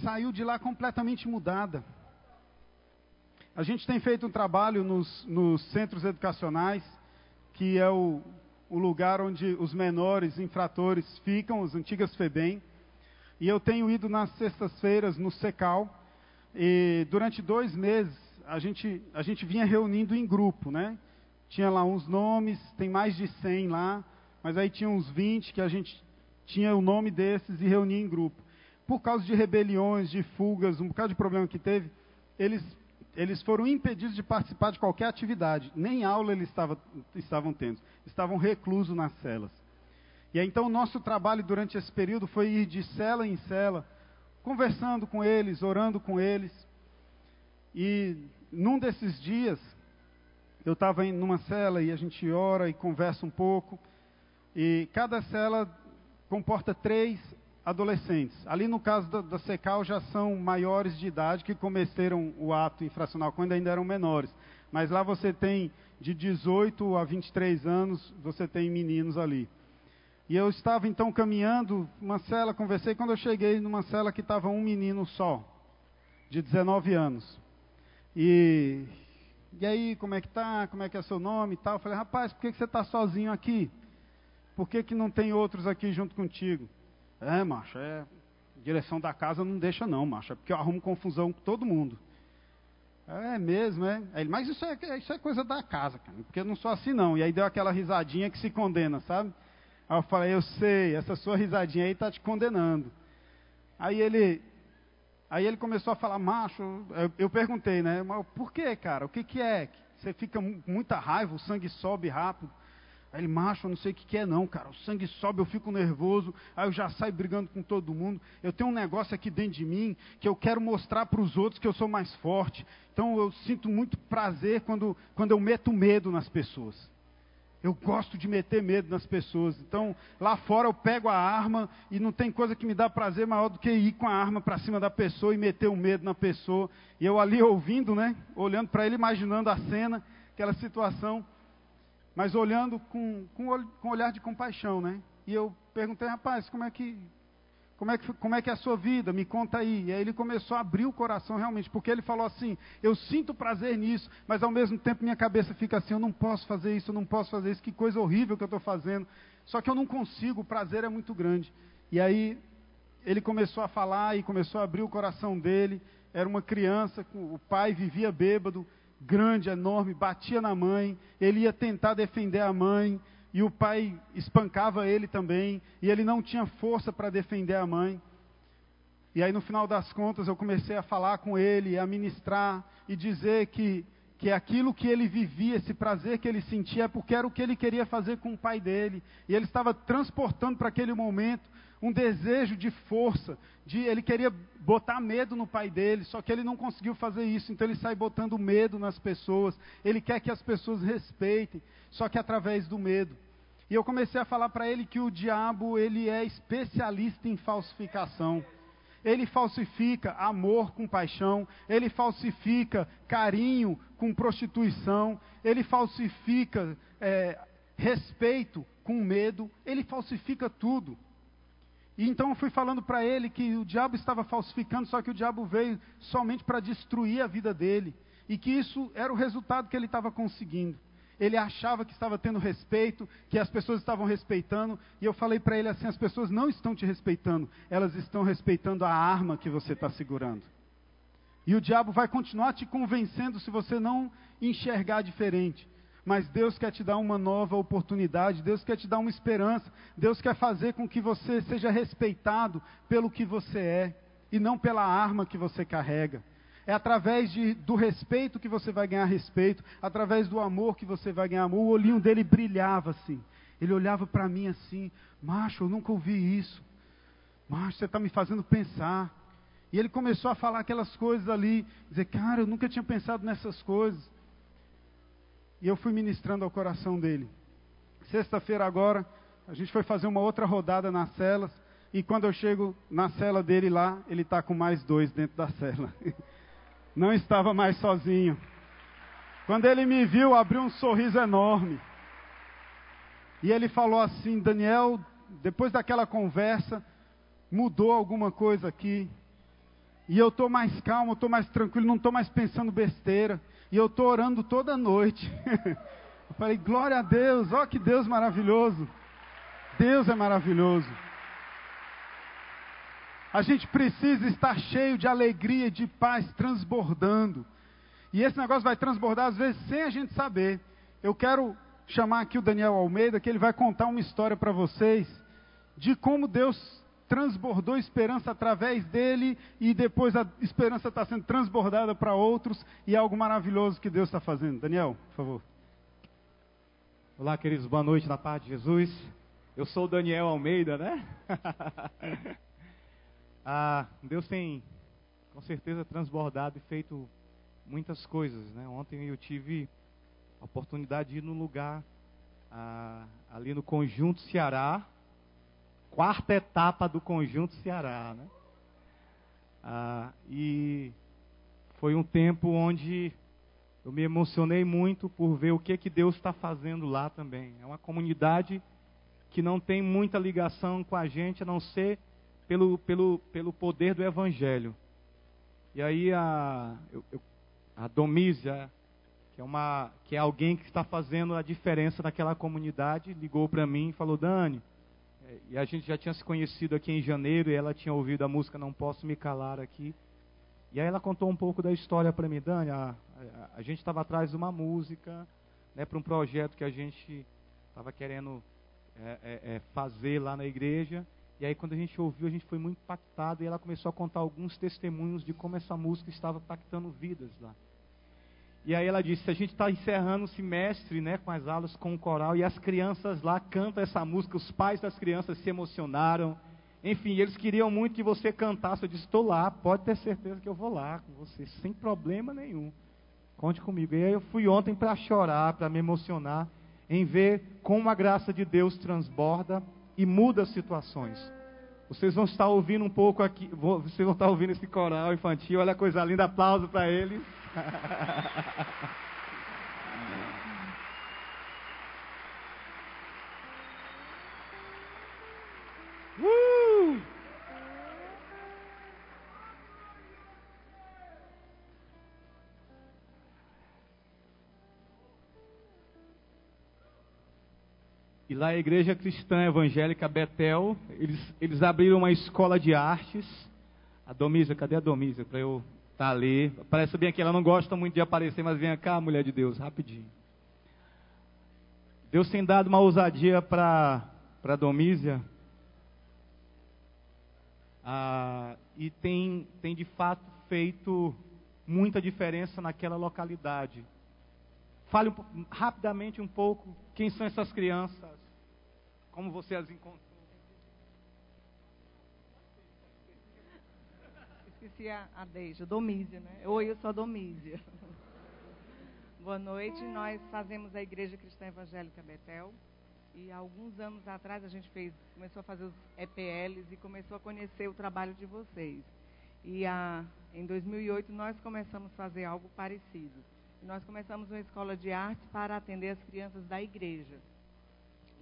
saiu de lá completamente mudada. A gente tem feito um trabalho nos, nos centros educacionais, que é o, o, lugar onde os menores infratores ficam, as antigas FEBEM. E eu tenho ido nas sextas-feiras no SECAL. E durante dois meses a gente, a gente vinha reunindo em grupo, né? Tinha lá uns nomes, tem mais de 100 lá, mas aí tinha uns 20 que a gente tinha o nome desses e reunia em grupo. Por causa de rebeliões, de fugas, um bocado de problema que teve, eles, eles foram impedidos de participar de qualquer atividade. Nem aula eles estava, estavam tendo. Estavam reclusos nas celas. E aí, então o nosso trabalho durante esse período foi ir de cela em cela, conversando com eles, orando com eles. E num desses dias, eu estava em numa cela e a gente ora e conversa um pouco. E cada cela comporta três adolescentes. Ali no caso da, da Secal já são maiores de idade que cometeram o ato infracional quando ainda eram menores. Mas lá você tem de 18 a 23 anos, você tem meninos ali. E eu estava então caminhando uma cela, conversei quando eu cheguei numa cela que estava um menino só, de 19 anos. E, e aí, como é que tá? Como é que é seu nome e tal? Eu falei, rapaz, por que, que você está sozinho aqui? Por que, que não tem outros aqui junto contigo? É, macho, é. Direção da casa não deixa não, macho. É porque eu arrumo confusão com todo mundo. É mesmo, é? Mas isso é, isso é coisa da casa, cara. Porque eu não sou assim não. E aí deu aquela risadinha que se condena, sabe? Aí eu falei, eu sei, essa sua risadinha aí está te condenando. Aí ele, aí ele começou a falar, macho, eu, eu perguntei, né? Mas por que, cara? O que, que é? Você fica com muita raiva, o sangue sobe rápido. Aí ele, macho, eu não sei o que, que é não, cara. O sangue sobe, eu fico nervoso, aí eu já saio brigando com todo mundo. Eu tenho um negócio aqui dentro de mim que eu quero mostrar para os outros que eu sou mais forte. Então eu sinto muito prazer quando, quando eu meto medo nas pessoas. Eu gosto de meter medo nas pessoas. Então, lá fora eu pego a arma e não tem coisa que me dá prazer maior do que ir com a arma para cima da pessoa e meter o medo na pessoa. E eu ali ouvindo, né? Olhando para ele, imaginando a cena, aquela situação mas olhando com, com, com olhar de compaixão, né? E eu perguntei, rapaz, como é que como é, que, como é que é a sua vida? Me conta aí. E aí ele começou a abrir o coração realmente, porque ele falou assim: Eu sinto prazer nisso, mas ao mesmo tempo minha cabeça fica assim: Eu não posso fazer isso, eu não posso fazer isso, que coisa horrível que eu estou fazendo. Só que eu não consigo, o prazer é muito grande. E aí ele começou a falar e começou a abrir o coração dele. Era uma criança, o pai vivia bêbado, grande, enorme, batia na mãe, ele ia tentar defender a mãe, e o pai espancava ele também, e ele não tinha força para defender a mãe. E aí, no final das contas, eu comecei a falar com ele, a ministrar e dizer que, que aquilo que ele vivia, esse prazer que ele sentia, é porque era o que ele queria fazer com o pai dele. E ele estava transportando para aquele momento um desejo de força, de ele queria botar medo no pai dele, só que ele não conseguiu fazer isso, então ele sai botando medo nas pessoas. Ele quer que as pessoas respeitem, só que através do medo. E eu comecei a falar para ele que o diabo, ele é especialista em falsificação. Ele falsifica amor com paixão, ele falsifica carinho com prostituição, ele falsifica é, respeito com medo, ele falsifica tudo. E então eu fui falando para ele que o diabo estava falsificando, só que o diabo veio somente para destruir a vida dele. E que isso era o resultado que ele estava conseguindo. Ele achava que estava tendo respeito, que as pessoas estavam respeitando. E eu falei para ele assim: as pessoas não estão te respeitando, elas estão respeitando a arma que você está segurando. E o diabo vai continuar te convencendo se você não enxergar diferente mas Deus quer te dar uma nova oportunidade, Deus quer te dar uma esperança, Deus quer fazer com que você seja respeitado pelo que você é e não pela arma que você carrega. É através de, do respeito que você vai ganhar respeito, através do amor que você vai ganhar amor. O olhinho dele brilhava assim. Ele olhava para mim assim: Macho, eu nunca ouvi isso. Macho, você está me fazendo pensar. E ele começou a falar aquelas coisas ali, dizer: Cara, eu nunca tinha pensado nessas coisas. E eu fui ministrando ao coração dele. Sexta-feira agora, a gente foi fazer uma outra rodada nas celas. E quando eu chego na cela dele lá, ele está com mais dois dentro da cela. (laughs) Não estava mais sozinho. Quando ele me viu, abriu um sorriso enorme. E ele falou assim: Daniel, depois daquela conversa, mudou alguma coisa aqui. E eu estou mais calmo, estou mais tranquilo, não estou mais pensando besteira. E eu estou orando toda noite. (laughs) eu falei, glória a Deus, ó que Deus maravilhoso. Deus é maravilhoso. A gente precisa estar cheio de alegria, de paz, transbordando. E esse negócio vai transbordar às vezes sem a gente saber. Eu quero chamar aqui o Daniel Almeida, que ele vai contar uma história para vocês de como Deus transbordou esperança através dele e depois a esperança está sendo transbordada para outros e é algo maravilhoso que Deus está fazendo. Daniel, por favor. Olá, queridos, boa noite na paz de Jesus. Eu sou o Daniel Almeida, né? (laughs) ah, Deus tem com certeza transbordado e feito muitas coisas, né? Ontem eu tive a oportunidade de ir no lugar ali no Conjunto Ceará, quarta etapa do Conjunto Ceará, né? Ah, e foi um tempo onde eu me emocionei muito por ver o que que Deus está fazendo lá também. É uma comunidade que não tem muita ligação com a gente, a não ser pelo, pelo, pelo poder do Evangelho. E aí a, eu, eu, a Domísia, que é, uma, que é alguém que está fazendo a diferença naquela comunidade, ligou para mim e falou, Dani, é, e a gente já tinha se conhecido aqui em janeiro e ela tinha ouvido a música Não Posso Me Calar aqui. E aí ela contou um pouco da história para mim, Dani, a, a, a gente estava atrás de uma música, né, para um projeto que a gente estava querendo é, é, é, fazer lá na igreja. E aí, quando a gente ouviu, a gente foi muito impactado e ela começou a contar alguns testemunhos de como essa música estava impactando vidas lá. E aí ela disse: a gente está encerrando o semestre né, com as aulas com o coral e as crianças lá cantam essa música, os pais das crianças se emocionaram. Enfim, eles queriam muito que você cantasse. Eu disse: estou lá, pode ter certeza que eu vou lá com você, sem problema nenhum. Conte comigo. E aí eu fui ontem para chorar, para me emocionar em ver como a graça de Deus transborda e muda situações. Vocês vão estar ouvindo um pouco aqui, vocês vão estar ouvindo esse coral infantil, olha a coisa linda, aplauso para eles. (laughs) E lá a Igreja Cristã Evangélica Betel, eles, eles abriram uma escola de artes. A Domísia, cadê a Domísia? Para eu estar tá ali. Parece bem que ela não gosta muito de aparecer, mas vem cá, mulher de Deus, rapidinho. Deus tem dado uma ousadia para a Domísia. Ah, e tem, tem de fato feito muita diferença naquela localidade. Fale um, rapidamente um pouco quem são essas crianças, como você as encontrou? Esqueci a, a Deja, Domísia, né? Oi, eu sou a Domísia. Boa noite. Nós fazemos a Igreja Cristã Evangélica Betel. E alguns anos atrás a gente fez, começou a fazer os EPLs e começou a conhecer o trabalho de vocês. E a, em 2008 nós começamos a fazer algo parecido. Nós começamos uma escola de arte para atender as crianças da igreja.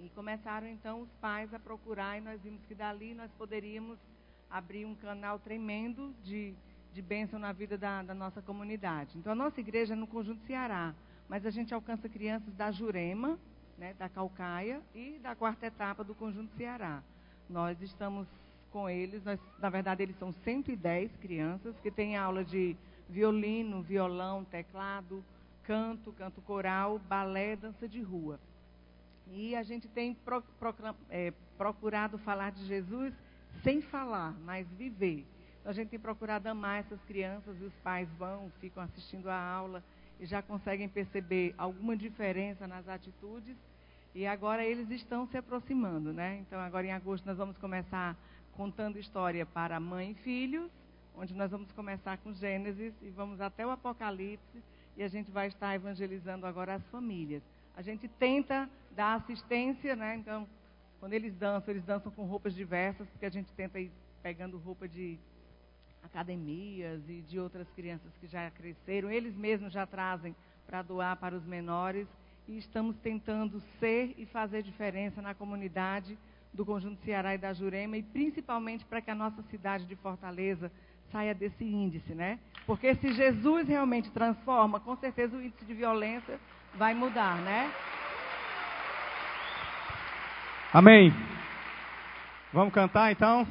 E começaram então os pais a procurar, e nós vimos que dali nós poderíamos abrir um canal tremendo de, de bênção na vida da, da nossa comunidade. Então a nossa igreja é no Conjunto Ceará, mas a gente alcança crianças da Jurema, né, da Calcaia e da quarta etapa do Conjunto Ceará. Nós estamos com eles, nós, na verdade eles são 110 crianças que têm aula de violino, violão, teclado, canto, canto coral, balé, dança de rua. E a gente tem pro, pro, é, procurado falar de Jesus sem falar, mas viver. Então, a gente tem procurado amar essas crianças e os pais vão, ficam assistindo a aula e já conseguem perceber alguma diferença nas atitudes. E agora eles estão se aproximando, né? Então, agora em agosto nós vamos começar contando história para mãe e filhos, onde nós vamos começar com Gênesis e vamos até o Apocalipse e a gente vai estar evangelizando agora as famílias. A gente tenta dar assistência, né? Então, quando eles dançam, eles dançam com roupas diversas, porque a gente tenta ir pegando roupa de academias e de outras crianças que já cresceram. Eles mesmos já trazem para doar para os menores. E estamos tentando ser e fazer diferença na comunidade do Conjunto Ceará e da Jurema, e principalmente para que a nossa cidade de Fortaleza saia desse índice, né? Porque se Jesus realmente transforma, com certeza o índice de violência vai mudar, né? Amém. Vamos cantar então?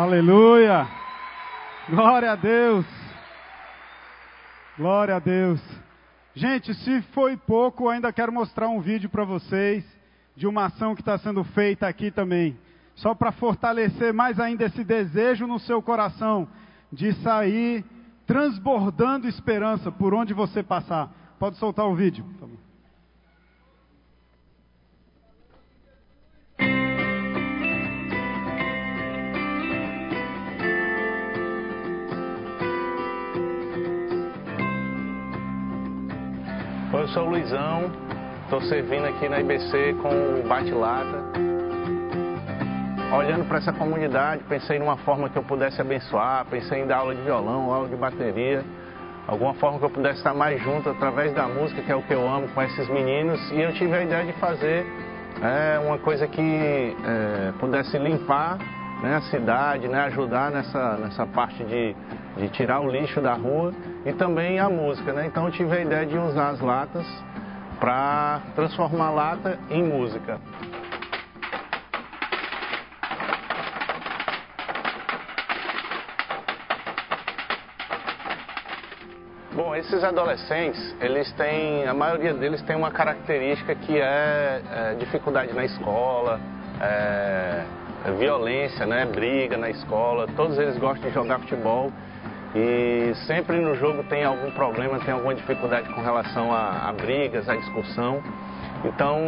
Aleluia! Glória a Deus! Glória a Deus! Gente, se foi pouco, ainda quero mostrar um vídeo para vocês de uma ação que está sendo feita aqui também. Só para fortalecer mais ainda esse desejo no seu coração de sair transbordando esperança por onde você passar. Pode soltar o vídeo, sou o Luizão, estou servindo aqui na IBC com o Bate-Lata. Olhando para essa comunidade, pensei numa forma que eu pudesse abençoar, pensei em dar aula de violão, aula de bateria, alguma forma que eu pudesse estar mais junto através da música, que é o que eu amo, com esses meninos. E eu tive a ideia de fazer é, uma coisa que é, pudesse limpar né, a cidade, né, ajudar nessa, nessa parte de, de tirar o lixo da rua e também a música. Né? Então eu tive a ideia de usar as latas para transformar a lata em música. Bom, esses adolescentes, eles têm, a maioria deles tem uma característica que é, é dificuldade na escola, é, violência, né, briga na escola. Todos eles gostam de jogar futebol e sempre no jogo tem algum problema, tem alguma dificuldade com relação a, a brigas, a discussão. Então,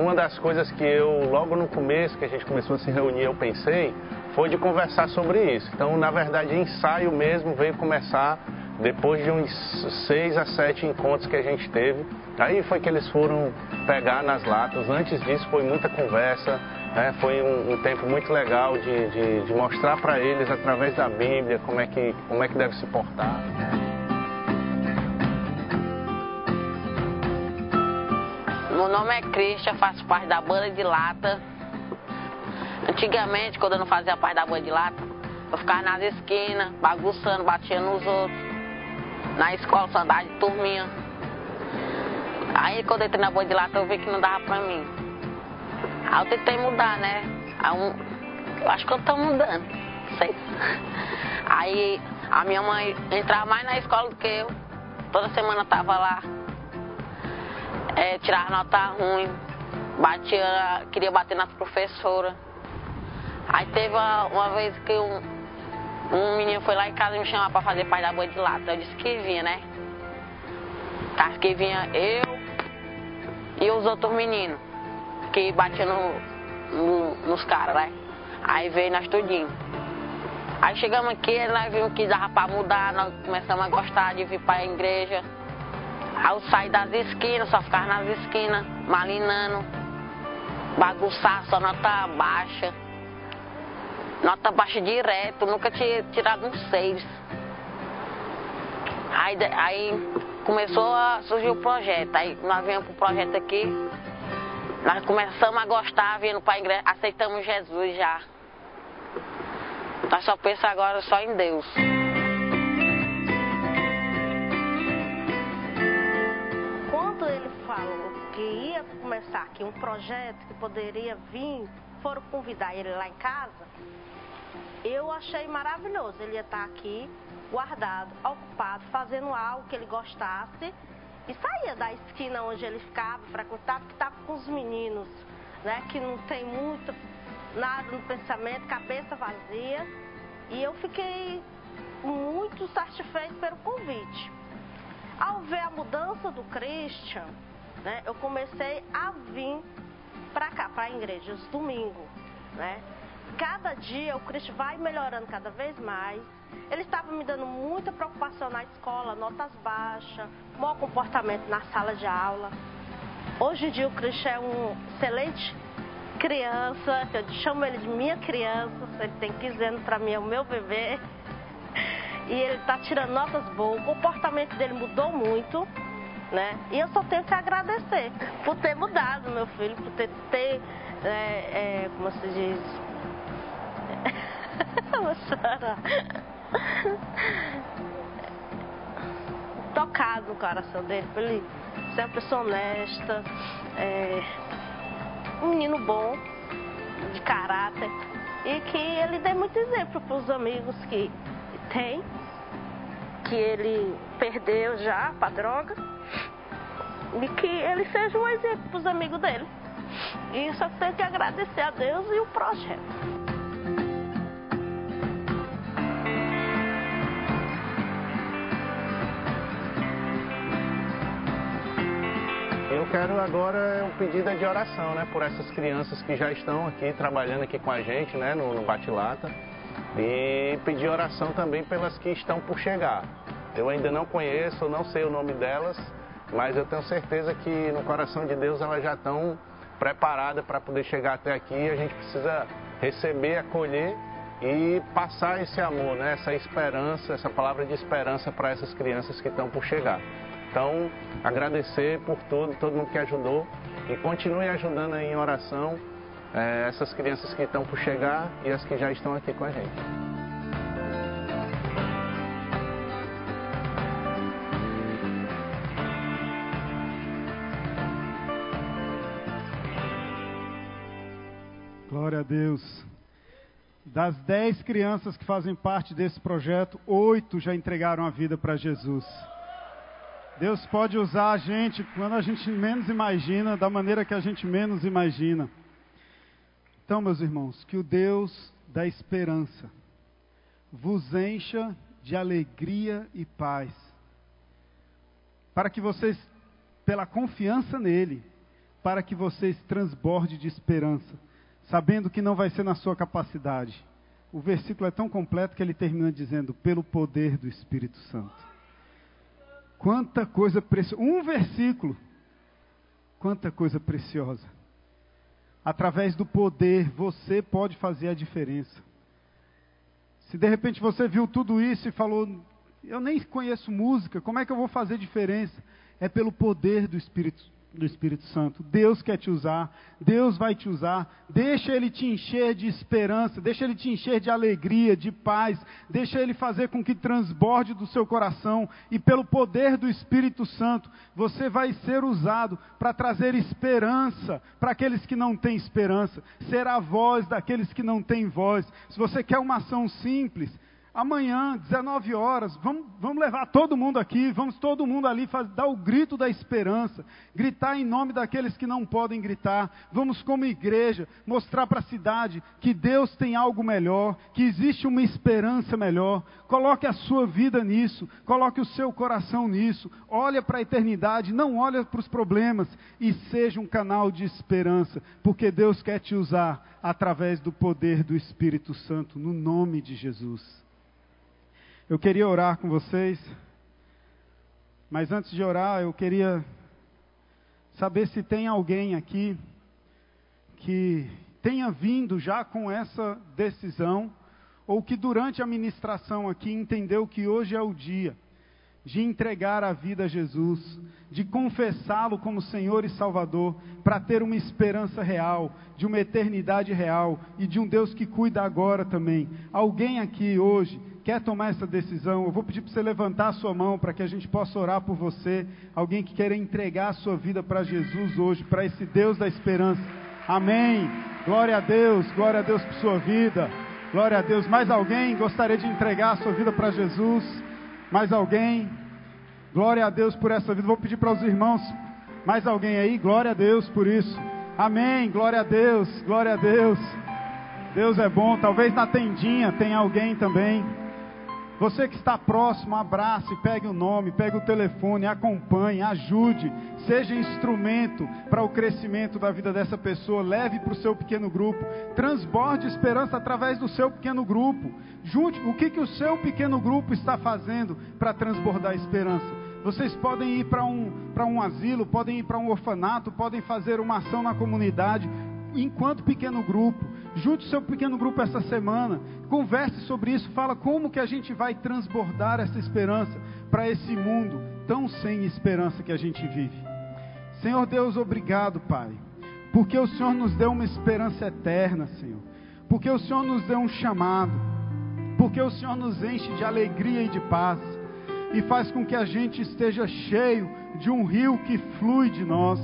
uma das coisas que eu, logo no começo, que a gente começou a se reunir, eu pensei, foi de conversar sobre isso. Então, na verdade, ensaio mesmo veio começar depois de uns seis a sete encontros que a gente teve. Aí foi que eles foram pegar nas latas. Antes disso, foi muita conversa, é, foi um, um, tempo muito legal de, de, de mostrar para eles, através da Bíblia, como é, que, como é que deve se portar. Meu nome é Cristian, faço parte da banda de lata. Antigamente, quando eu não fazia parte da banda de lata, eu ficava nas esquinas, bagunçando, batendo nos outros. Na escola, só andava de turminha. Aí, quando eu entrei na banda de lata, eu vi que não dava pra mim. Aí eu tentei mudar, né? Eu acho que eu tô mudando, sei. Aí a minha mãe entrava mais na escola do que eu. Toda semana tava lá. É, tirava nota ruim, batia, queria bater nas professoras. Aí teve uma, uma vez que um, um menino foi lá em casa me chamar pra fazer pai da banha de lata. Eu disse que vinha, né? Tá, que vinha eu e os outros meninos que batia no, no, nos caras, né? Aí veio nós tudinho. Aí chegamos aqui, nós vimos que dava pra mudar, nós começamos a gostar de vir pra igreja. Aí eu saí das esquinas, só ficava nas esquinas, malinando, bagunçar, só nota baixa. Nota baixa direto, nunca tinha tirado um seis. Aí, aí começou a surgir o projeto. Aí nós viemos pro projeto aqui, nós começamos a gostar, vindo para a igreja, aceitamos Jesus já. Nós só pensamos agora só em Deus. Quando ele falou que ia começar aqui um projeto que poderia vir, foram convidar ele lá em casa, eu achei maravilhoso. Ele ia estar aqui, guardado, ocupado, fazendo algo que ele gostasse e saía da esquina onde ele ficava contar, porque estava com os meninos, né? Que não tem muito, nada no pensamento, cabeça vazia. E eu fiquei muito satisfeito pelo convite. Ao ver a mudança do Christian, né, eu comecei a vir para cá, para a igreja, os domingos, né? Cada dia o Christian vai melhorando cada vez mais ele estava me dando muita preocupação na escola, notas baixas, mau comportamento na sala de aula. Hoje em dia o Christian é um excelente criança, eu chamo ele de minha criança, ele tem 15 anos para mim, é o meu bebê. E ele está tirando notas boas, o comportamento dele mudou muito, né? E eu só tenho que agradecer por ter mudado, meu filho, por ter, ter é, é, como se diz... (laughs) Vou chorar. (laughs) tocado no coração dele, ele ser uma pessoa honesta, é, um menino bom, de caráter, e que ele dê muito exemplo para os amigos que tem, que ele perdeu já para droga, e que ele seja um exemplo para os amigos dele. E eu tenho que agradecer a Deus e o projeto. Quero agora um pedido de oração, né, por essas crianças que já estão aqui trabalhando aqui com a gente, né, no, no Bate-Lata, e pedir oração também pelas que estão por chegar. Eu ainda não conheço, não sei o nome delas, mas eu tenho certeza que no coração de Deus elas já estão preparadas para poder chegar até aqui. A gente precisa receber, acolher e passar esse amor, né, essa esperança, essa palavra de esperança para essas crianças que estão por chegar. Então, agradecer por tudo, todo mundo que ajudou e continue ajudando em oração é, essas crianças que estão por chegar e as que já estão aqui com a gente. Glória a Deus. Das dez crianças que fazem parte desse projeto, oito já entregaram a vida para Jesus. Deus pode usar a gente quando a gente menos imagina, da maneira que a gente menos imagina. Então, meus irmãos, que o Deus da esperança vos encha de alegria e paz, para que vocês, pela confiança nele, para que vocês transbordem de esperança, sabendo que não vai ser na sua capacidade. O versículo é tão completo que ele termina dizendo: pelo poder do Espírito Santo. Quanta coisa preciosa. Um versículo. Quanta coisa preciosa. Através do poder, você pode fazer a diferença. Se de repente você viu tudo isso e falou: Eu nem conheço música, como é que eu vou fazer diferença? É pelo poder do Espírito do Espírito Santo. Deus quer te usar, Deus vai te usar. Deixa Ele te encher de esperança, deixa Ele te encher de alegria, de paz, deixa Ele fazer com que transborde do seu coração e pelo poder do Espírito Santo você vai ser usado para trazer esperança para aqueles que não têm esperança, ser a voz daqueles que não têm voz. Se você quer uma ação simples, Amanhã, 19 horas, vamos, vamos levar todo mundo aqui, vamos todo mundo ali faz, dar o grito da esperança, gritar em nome daqueles que não podem gritar. Vamos, como igreja, mostrar para a cidade que Deus tem algo melhor, que existe uma esperança melhor. Coloque a sua vida nisso, coloque o seu coração nisso. Olha para a eternidade, não olha para os problemas e seja um canal de esperança, porque Deus quer te usar através do poder do Espírito Santo, no nome de Jesus. Eu queria orar com vocês, mas antes de orar, eu queria saber se tem alguém aqui que tenha vindo já com essa decisão, ou que durante a ministração aqui entendeu que hoje é o dia de entregar a vida a Jesus, de confessá-lo como Senhor e Salvador, para ter uma esperança real, de uma eternidade real e de um Deus que cuida agora também. Alguém aqui hoje quer tomar essa decisão? Eu vou pedir para você levantar a sua mão para que a gente possa orar por você. Alguém que queira entregar a sua vida para Jesus hoje, para esse Deus da esperança. Amém. Glória a Deus, glória a Deus por sua vida. Glória a Deus. Mais alguém gostaria de entregar a sua vida para Jesus? Mais alguém? Glória a Deus por essa vida. Vou pedir para os irmãos. Mais alguém aí? Glória a Deus por isso. Amém. Glória a Deus. Glória a Deus. Deus é bom. Talvez na tendinha tenha alguém também. Você que está próximo, abrace, pegue o nome, pegue o telefone, acompanhe, ajude, seja instrumento para o crescimento da vida dessa pessoa, leve para o seu pequeno grupo, transborde esperança através do seu pequeno grupo. Junte o que, que o seu pequeno grupo está fazendo para transbordar esperança. Vocês podem ir para um, um asilo, podem ir para um orfanato, podem fazer uma ação na comunidade, enquanto pequeno grupo. Junte o seu pequeno grupo essa semana, converse sobre isso, fala como que a gente vai transbordar essa esperança para esse mundo tão sem esperança que a gente vive. Senhor Deus, obrigado, Pai, porque o Senhor nos deu uma esperança eterna, Senhor. Porque o Senhor nos deu um chamado, porque o Senhor nos enche de alegria e de paz e faz com que a gente esteja cheio de um rio que flui de nós,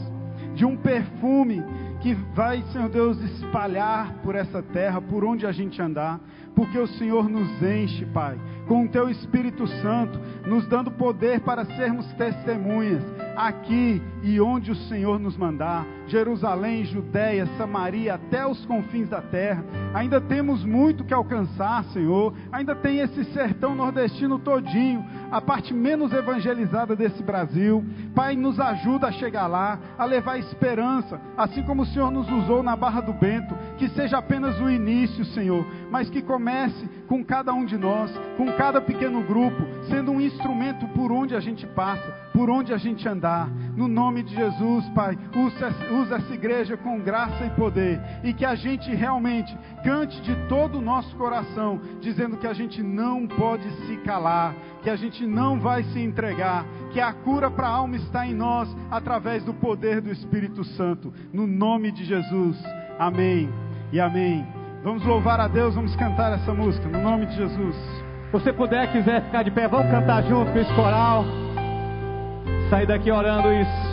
de um perfume que vai, Senhor Deus, espalhar por essa terra, por onde a gente andar, porque o Senhor nos enche, Pai, com o Teu Espírito Santo, nos dando poder para sermos testemunhas, aqui e onde o Senhor nos mandar. Jerusalém, Judéia, Samaria, até os confins da terra. Ainda temos muito que alcançar, Senhor. Ainda tem esse sertão nordestino todinho, a parte menos evangelizada desse Brasil. Pai, nos ajuda a chegar lá, a levar esperança, assim como o Senhor nos usou na Barra do Bento, que seja apenas o início, Senhor, mas que comece com cada um de nós, com cada pequeno grupo, sendo um instrumento por onde a gente passa, por onde a gente andar. No nome de Jesus, Pai, usa, usa essa igreja com graça e poder e que a gente realmente cante de todo o nosso coração, dizendo que a gente não pode se calar, que a gente não vai se entregar, que a cura para a alma está em nós através do poder do Espírito Santo. No nome de Jesus. Amém e amém. Vamos louvar a Deus, vamos cantar essa música, no nome de Jesus. Se você puder, quiser ficar de pé, vamos cantar junto com esse coral. Sair daqui orando isso.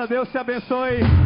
semana. Deus te abençoe.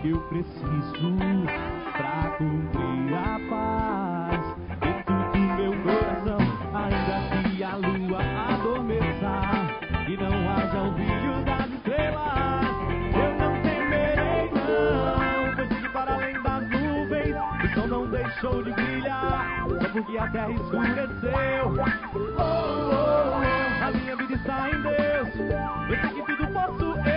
que eu preciso pra cumprir a paz dentro do meu coração. Ainda que a lua adormeça e não haja o brilho das estrelas, eu não temerei não. Pois sigo para além das nuvens, o sol não deixou de brilhar, só porque a terra escureceu. Oh, oh, oh. A minha vida está em Deus, eu sei que tudo posso.